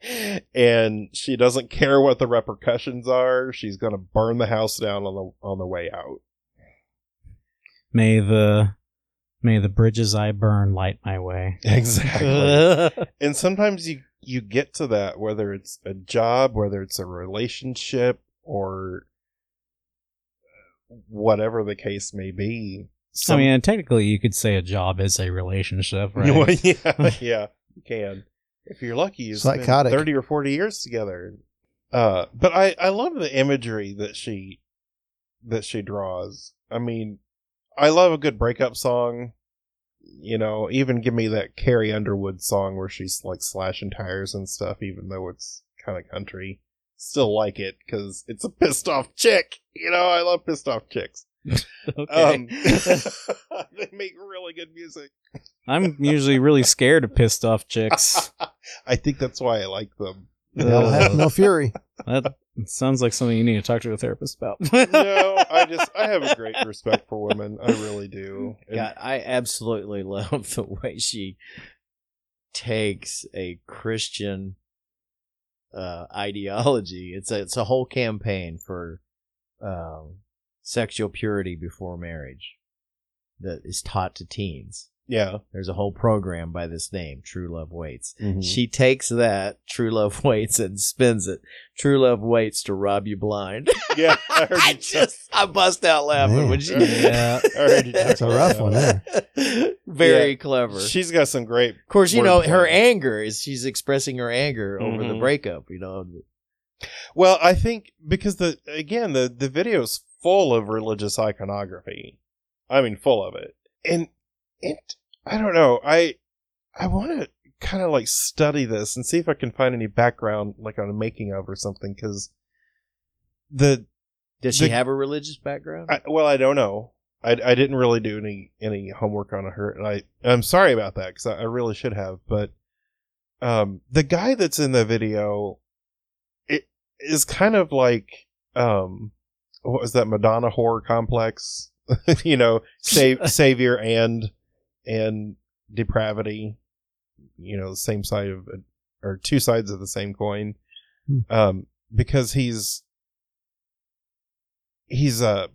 [LAUGHS] and she doesn't care what the repercussions are. She's going to burn the house down on the on the way out. May the may the bridges I burn light my way. [LAUGHS] Exactly. [LAUGHS] and sometimes you you get to that whether it's a job whether it's a relationship or whatever the case may be I mean, technically, you could say a job is a relationship, [LAUGHS] Well, right? yeah yeah you can if you're lucky you spend Psychotic. 30 or 40 years together uh but i i love the imagery that she that she draws i mean i love a good breakup song. You know even give me that carrie underwood song where she's like slashing tires and stuff even though it's kind of country. Still like it because it's a pissed off chick. You know i love pissed off chicks. [LAUGHS] Um [LAUGHS] [LAUGHS] they make really good music. I'm usually really scared of pissed off chicks. I think that's why I like them. Hell hath Uh, no fury. that sounds like something you need to talk to a therapist about. no, I [LAUGHS] just I have a great respect for women. I really do. And- God, I absolutely love [LAUGHS] the way she takes a Christian uh, ideology. It's a it's a whole campaign for um, sexual purity before marriage that is taught to teens. Yeah. There's a whole program by this name, True Love Waits. Mhm. She takes that True Love Waits and spins it. True Love Waits to rob you blind. [LAUGHS] Yeah, I heard [LAUGHS] I just I bust out laughing Man. when she Yeah. I heard That's a rough one there. [LAUGHS] Very Yeah. clever. She's got some great. Of course, you know wordplay. her anger is she's expressing her anger over the Mhm. breakup. You know, Well, I think because the again the the video's full of religious iconography. I mean, full of it, and it. I don't know. I I want to kind of like study this and see if I can find any background, like on a making of or something, because the does she The- have a religious background? I, well, I don't know. I, I didn't really do any any homework on her, and I I'm sorry about that because I, I really should have. But um, the guy that's in the video, it is kind of like um, what was that Madonna whore complex? [LAUGHS] you know, [LAUGHS] save, savior and and depravity. You know, the same side of or two sides of the same coin. Hmm. Um, because he's he's uh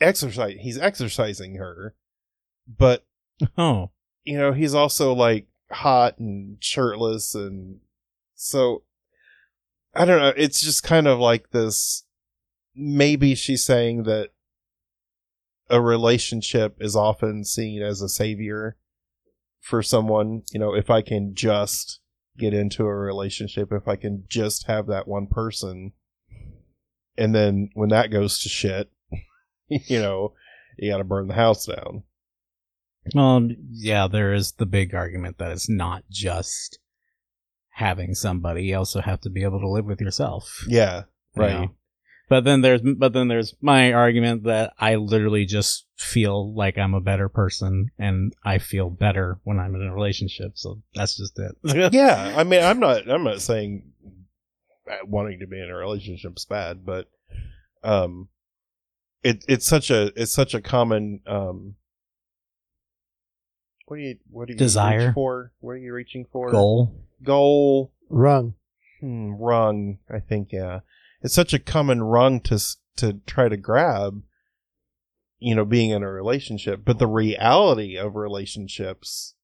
exercise he's exorcising her but Oh, you know he's also like hot and shirtless and so i don't know it's just kind of like this maybe she's saying that a relationship is often seen as a savior for someone. You know, if I can just get into a relationship, if I can just have that one person, and then when that goes to shit, [LAUGHS] you know, you got to burn the house down. Well, yeah, there is the big argument that it's not just having somebody. You also have to be able to live with yourself. Yeah, you right. know? But then there's but then there's my argument that I literally just feel like I'm a better person and I feel better when I'm in a relationship. So that's just it. [LAUGHS] yeah, I mean, I'm not. I'm not saying wanting to be in a relationship is bad, but um, it it's such a it's such a common um. What do you what do you Desire. reach for? What are you reaching for? Goal. Goal. Rung. Hmm, rung. I think yeah. It's such a common rung to to try to grab. You know, being in a relationship, but the reality of relationships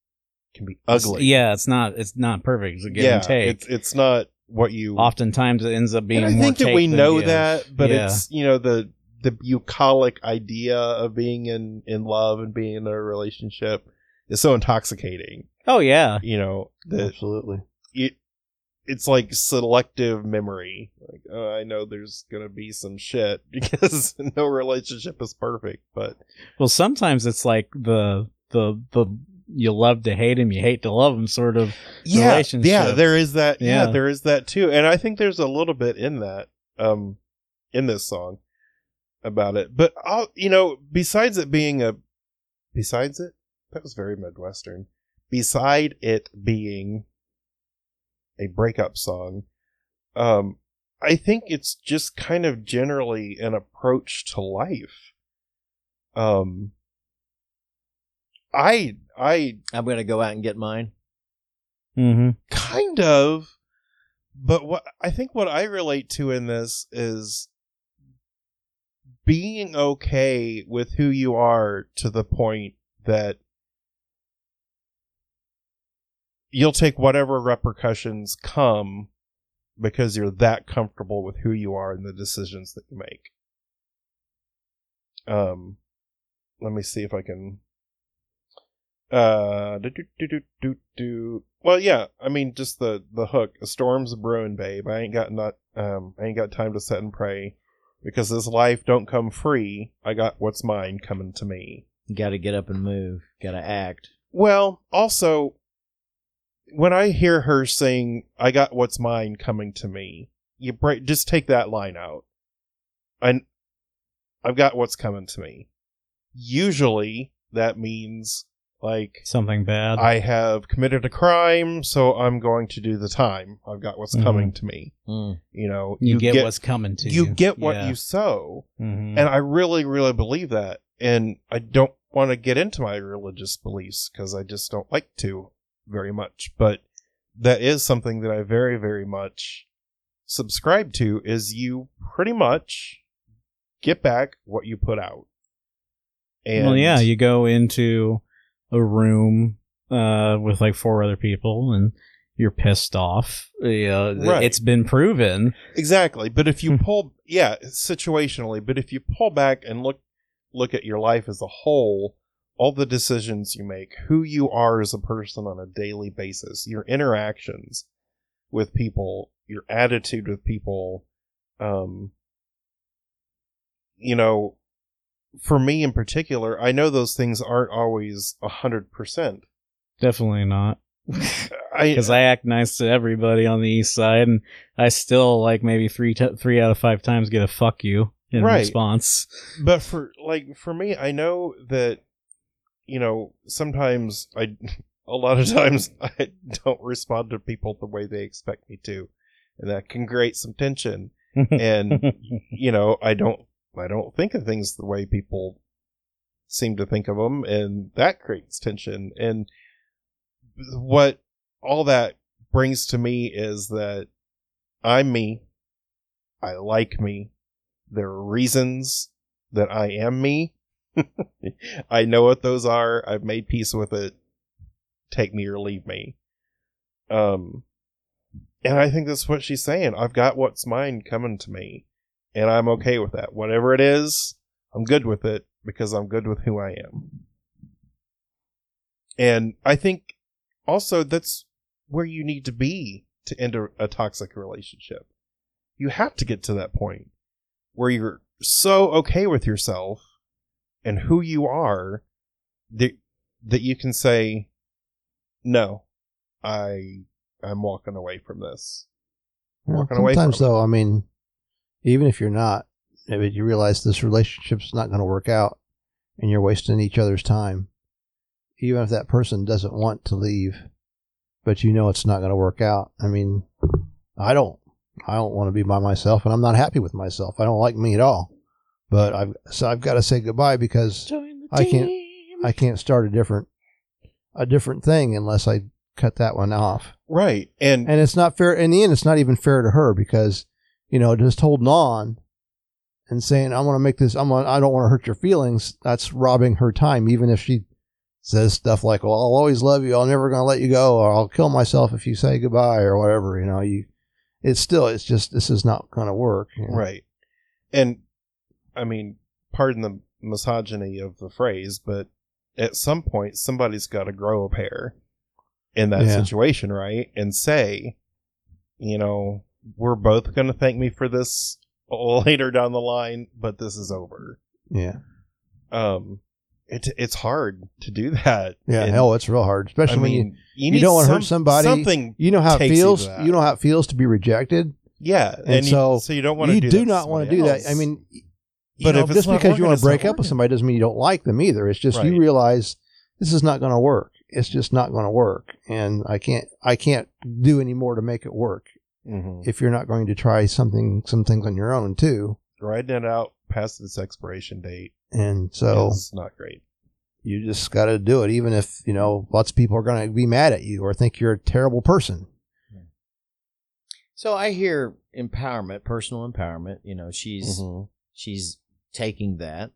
can be ugly. Yeah, it's not it's not perfect. It's a give yeah, and take. it's it's not what you Oftentimes it ends up being. and I more think that we know give. that, but Yeah. it's you know the the bucolic idea of being in in love and being in a relationship is so intoxicating. Oh yeah. You know that Absolutely. it it's like selective memory. Like oh, I know there's gonna be some shit [LAUGHS] because no relationship is perfect, but Well, sometimes it's like the the the you love to hate him, you hate to love him sort of. yeah, Relationship. yeah, there is that. Yeah. Yeah. there is that too, and I think there's a little bit in that, um, in this song about it. But I'll, you know, besides it being a, besides it, that was very midwestern. Beside it being a breakup song, um, I think it's just kind of generally an approach to life. Um, I I I'm going to go out and get mine. Mm-hmm. kind of but what i think what i relate to in this is being okay with who you are to the point that you'll take whatever repercussions come because you're that comfortable with who you are and the decisions that you make. Um let me see if i can uh do, do, do, do, do, well yeah i mean just the the hook a storm's brewing babe. I ain't got not um i ain't got time to sit and pray. Because this life don't come free i got what's mine coming to me. You got to get up and move. Got to act. well also when i hear her saying, i got what's mine coming to me you break just take that line out and i've got what's coming to me usually that means like Something bad. I have committed a crime, so I'm going to do the time. I've got what's Mhm. coming to me. Mm. You know, you, get, what's coming to you. you get what Yeah. you sow, Mhm. and I really, really believe that. And I don't want to get into my religious beliefs because I just don't like to very much. But that is something that I very, very much subscribe to. Is you pretty much get back what you put out. And well, yeah, you go into a room uh, with like four other people, and you're pissed off. Yeah, Right. it's been proven. Exactly. But if Hmm. you pull yeah, situationally, but if you pull back and look look at your life as a whole, all the decisions you make, who you are as a person on a daily basis, your interactions with people, your attitude with people, um you know, for me in particular, I know those things aren't always a hundred percent. Definitely not. I Because I act nice to everybody on the east side, and I still like maybe three t- three out of five times get a fuck you in Right. response. but for like for me i know that you know sometimes i [LAUGHS] a lot of times i don't respond to people the way they expect me to. And that can create some tension. And [LAUGHS] you know i don't i don't think of things the way people seem to think of them and that creates tension. And what all that brings to me is that i'm me. I like me. There are reasons that I am me. I know what those are. I've made peace with it. Take me or leave me. Um, and I think that's what she's saying. I've got what's mine coming to me, and I'm okay with that. Whatever it is, I'm good with it because I'm good with who I am. And I think also that's where you need to be to end a, a toxic relationship. You have to get to that point where you're so okay with yourself and who you are that that you can say no i i'm walking away from this Well, walking away sometimes, though, I mean, even if you're not, maybe you realize this relationship's not going to work out and you're wasting each other's time. Even if that person doesn't want to leave, but you know it's not going to work out. I mean, I don't. I don't want to be by myself and I'm not happy with myself. I don't like me at all. But I've so I've got to say goodbye because I can't- I can't start a different a different thing unless I cut that one off. right and, And it's not fair. In the end, it's not even fair to her because, you know, just holding on and saying, I want to make this, I'm gonna, I don't want to hurt your feelings. That's robbing her time. Even if she says stuff like, well, I'll always love you. I'm never going to let you go or I'll kill myself if you say goodbye or whatever, you know, you, it's still, it's just, this is not going to work. you know? right and i mean pardon the misogyny of the phrase but at some point somebody's got to grow a pair in that Yeah. situation right and say you know we're both going to thank me for this [LAUGHS] later down the line but this is over Yeah. um it, it's hard to do that Yeah. And, hell, it's real hard, I especially when you, you, you don't wanna hurt somebody. something you know how it takes you feels. You know how it feels to be rejected. yeah and, And you, so so you don't want to you do, do, that not want to do that. I mean, But know, if it's just because you want to break not up with somebody doesn't mean you don't like them either. It's just Right. you realize this is not going to work. It's just not going to work, and I can't I can't do any more to make it work. Mhm. If you're not going to try something some things on your own too, riding it out past its expiration date and so it's not great you just got to do it, even if you know lots of people are going to be mad at you or think you're a terrible person. So I hear empowerment, personal empowerment. You know, she's Mhm. she's taking that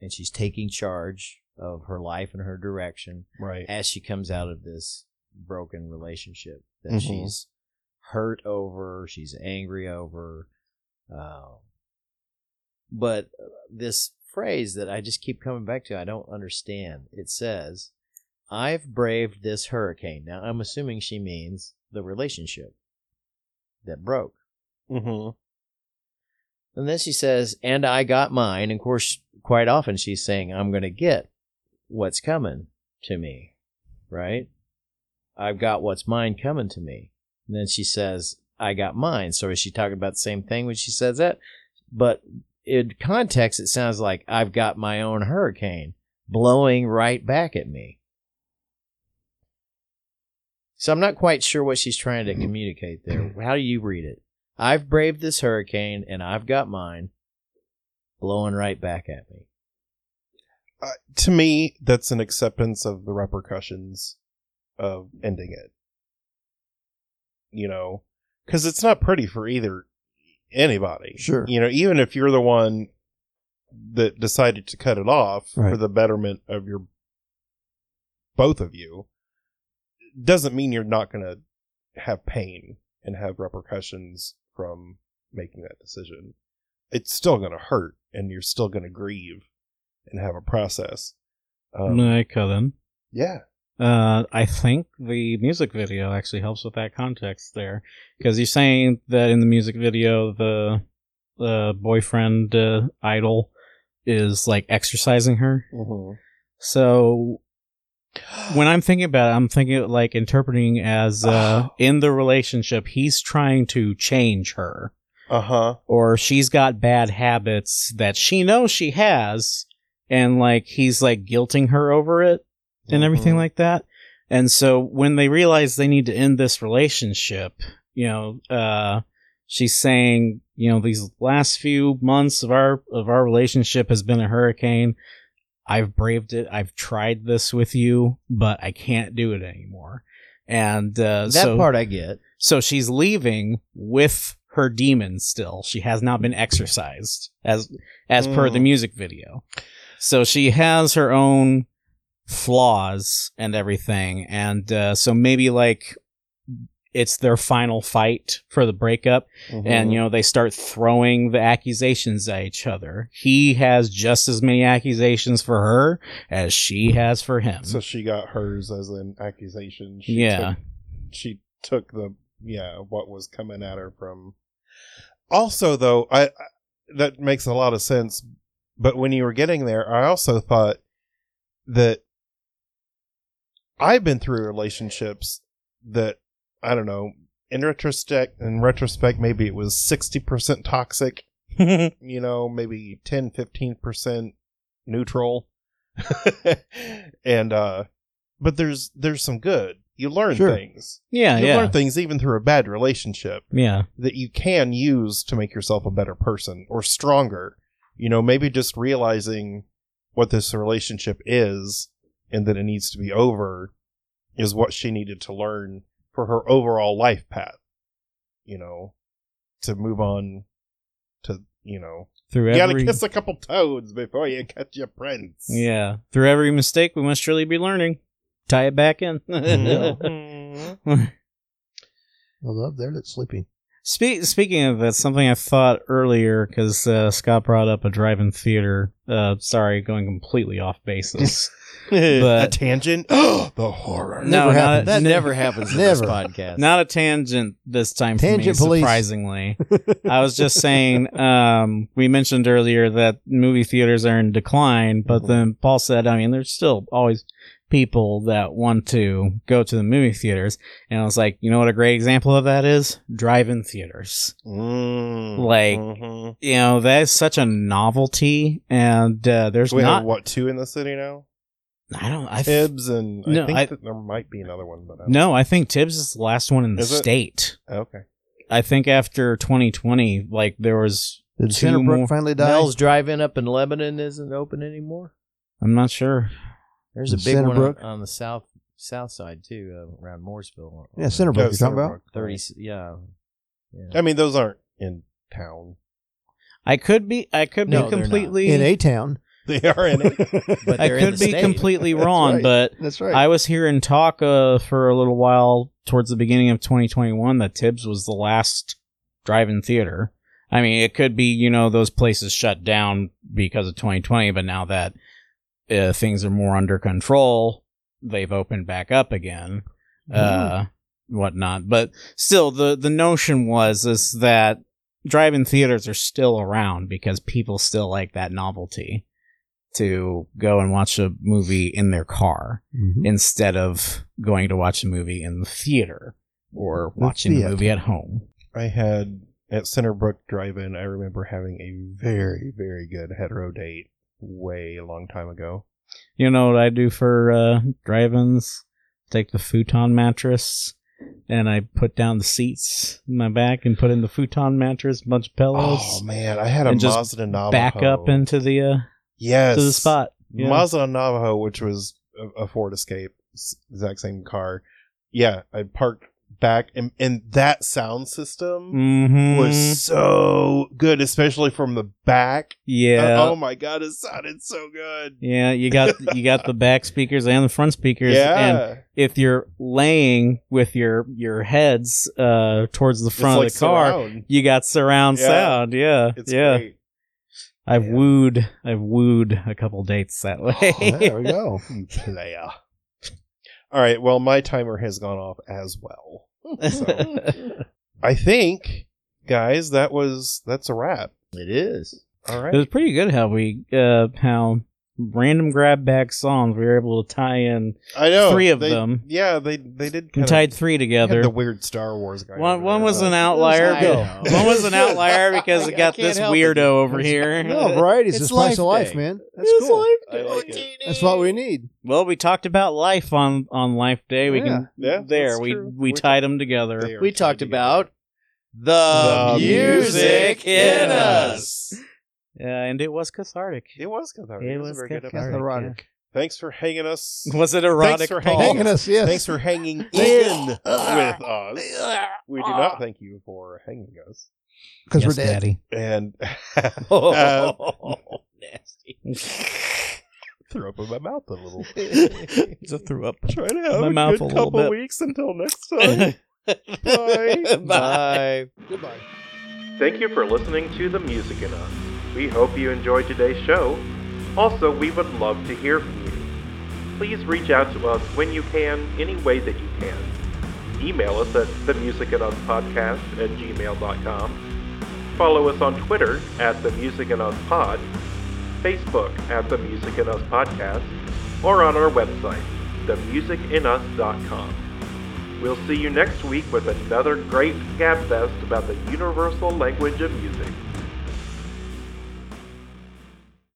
and she's taking charge of her life and her direction right as she comes out of this broken relationship that Mhm. she's hurt over, she's angry over. Uh, but this phrase that I just keep coming back to, I don't understand. It says, I've braved this hurricane. Now, I'm assuming she means the relationship that broke. Mhm. And then she says, and I got mine. And of course, quite often she's saying, I'm going to get what's coming to me, right? I've got what's mine coming to me. And then she says, I got mine. So is she talking about the same thing when she says that? But in context, it sounds like I've got my own hurricane blowing right back at me. So I'm not quite sure what she's trying to mm-hmm. communicate there. How do you read it? I've braved this hurricane and I've got mine blowing right back at me. Uh, to me that's an acceptance of the repercussions of ending it you know because it's not pretty for either anybody Sure. you know even if you're the one that decided to cut it off for the betterment of your both of you doesn't mean you're not going to have pain and have repercussions from making that decision it's still going to hurt and you're still going to grieve and have a process um, then. yeah Uh, I think the music video actually helps with that context there, because you're saying that in the music video, the the boyfriend uh, idol is like exorcising her. So when I'm thinking about it, I'm thinking like interpreting as uh, in the relationship, he's trying to change her, uh-huh or she's got bad habits that she knows she has, and like he's like guilting her over it and everything Mhm. like that. And so when they realize they need to end this relationship, you know, uh, she's saying, you know, these last few months of our of our relationship has been a hurricane. I've braved it. I've tried this with you, but I can't do it anymore. And uh, That so, part I get. so she's leaving with her demons still. She has not been exorcised as as per the Mm. music video. So she has her own flaws and everything. And uh, so maybe like it's their final fight for the breakup Mm-hmm. and you know they start throwing the accusations at each other he has just as many accusations for her as she has for him so she got hers as an accusation. She Yeah. took, she took the yeah what was coming at her from. Also, though, I, I that makes a lot of sense. But when you were getting there, I also thought that I've been through relationships that I don't know. In retrospect, in retrospect, maybe it was sixty percent toxic. [LAUGHS] You know, maybe 10, 15 percent neutral. [LAUGHS] and uh, but there's there's some good. You learn Sure. things. yeah You yeah learn things even through a bad relationship yeah that you can use to make yourself a better person or stronger. You know, maybe just realizing what this relationship is and that it needs to be over is what she needed to learn for her overall life path. You know, to move on to, you know, through you gotta kiss a couple toads before you catch your prince. yeah through every mistake we must surely be learning tie it back in Mhm. [LAUGHS] I love there that's sleeping. Spe- speaking of that, something I thought earlier because uh, Scott brought up a drive-in theater. Uh, sorry, going completely off basis. [LAUGHS] a But- tangent. [GASPS] the horror. no, Never not. That [LAUGHS] never happens in this Never. podcast. not a tangent this time for Tangent me. police. Surprisingly, [LAUGHS] I was just saying. Um, we mentioned earlier that movie theaters are in decline, but Mm-hmm. then Paul said, I mean, there's still always people that want to go to the movie theaters, and I was like, you know what a great example of that is? Drive-in theaters. Mm, Like, mhm. you know that is such a novelty and uh, there's we not have what two in the city now? i don't i th- Tibbs and I No, think I- that there might be another one, but I don't no i think tibbs is the last one in the Is it? state Okay. i think after 2020 like there was Did Two Centerbrook more- finally die? Mel's Drive-In up in Lebanon isn't open anymore. i'm not sure There's a In big one on, on the south south side too, uh, around Mooresville. yeah, Centerbrook. No, you're talking about? Thirty. Yeah. yeah. I mean, those aren't in town. i could be i could No, be they're not. completely in a town. [LAUGHS] They are in it. [LAUGHS] But i they're in could the be state. completely [LAUGHS] That's wrong right. but That's right. I was hearing talk uh, for a little while towards the beginning of 2021 that Tibbs was the last drive-in theater. I mean, it could be you know those places shut down because of 2020, but now that uh, things are more under control, they've opened back up again, uh, whatnot. But still, the the notion was is that drive-in theaters are still around because people still like that novelty to go and watch a movie in their car Mhm. instead of going to watch a movie in the theater or watching the theater. movie at home. I had at Centerbrook Drive-In. I remember having a very, very good hetero date way a long time ago. You know what I do for uh, drive-ins? Take the futon mattress and I put down the seats in my back and put in the futon mattress, a bunch of pillows, Oh man, I had a Mazda Navajo. back up into the uh, yes to the spot. Yeah. Mazda Navajo, which was a Ford Escape, exact same car. Yeah, I parked back, and, and that sound system Mm-hmm. was so good, especially from the back. yeah. Uh, oh my god, it sounded so good. yeah, you got you got the back speakers and the front speakers, yeah. and if you're laying with your your heads uh towards the It's front like of the car, surround. you got surround Yeah. sound. Yeah, It's yeah. great. I've Yeah. wooed, I've wooed a couple dates that way. there we go. [LAUGHS] Player. All right, well, my timer has gone off as well. [LAUGHS] So I think, guys, that was that's a wrap. It is. All right. it was pretty good how we uh how random grab bag songs we were able to tie in. I know three of they- them. Yeah, they they did We kind tied three together. the weird Star Wars guy. One one was an outlier. know. but- [LAUGHS] One was an outlier because I it got this help it. weirdo over here. No, variety's It's the spice of Life life, man. That's It's cool. Life I like it. That's what we need. Well, we talked about life on on Life Day. We can Yeah, there we true. we We're tied them together. We talked together. about the, The music in us. Yeah, and it was cathartic. It was cathartic. It It was, was very good cathartic. episode. Erotic. Thanks for hanging us. Was it erotic? for Paul? hanging Hanging us, yes. Thanks for hanging [LAUGHS] in with [LAUGHS] ah. us. We do not ah. thank you for hanging us. Because Yes, we're dead. Daddy. And [LAUGHS] Oh, uh, nasty. throw up in my mouth a little. Just threw up. Try to have My a mouth good a couple bit. weeks until next time. Bye. Bye. Goodbye. Thank you for listening to The Music in Us. We hope you enjoyed today's show. Also, we would love to hear from you. Please reach out to us when you can, any way that you can. Email us at themusicinuspodcast at gmail.com. Follow us on Twitter at The Music in Us Pod, Facebook at The Music Us Podcast, or on our website, themusicinus.com. We'll see you next week with another great gabfest about the universal language of music.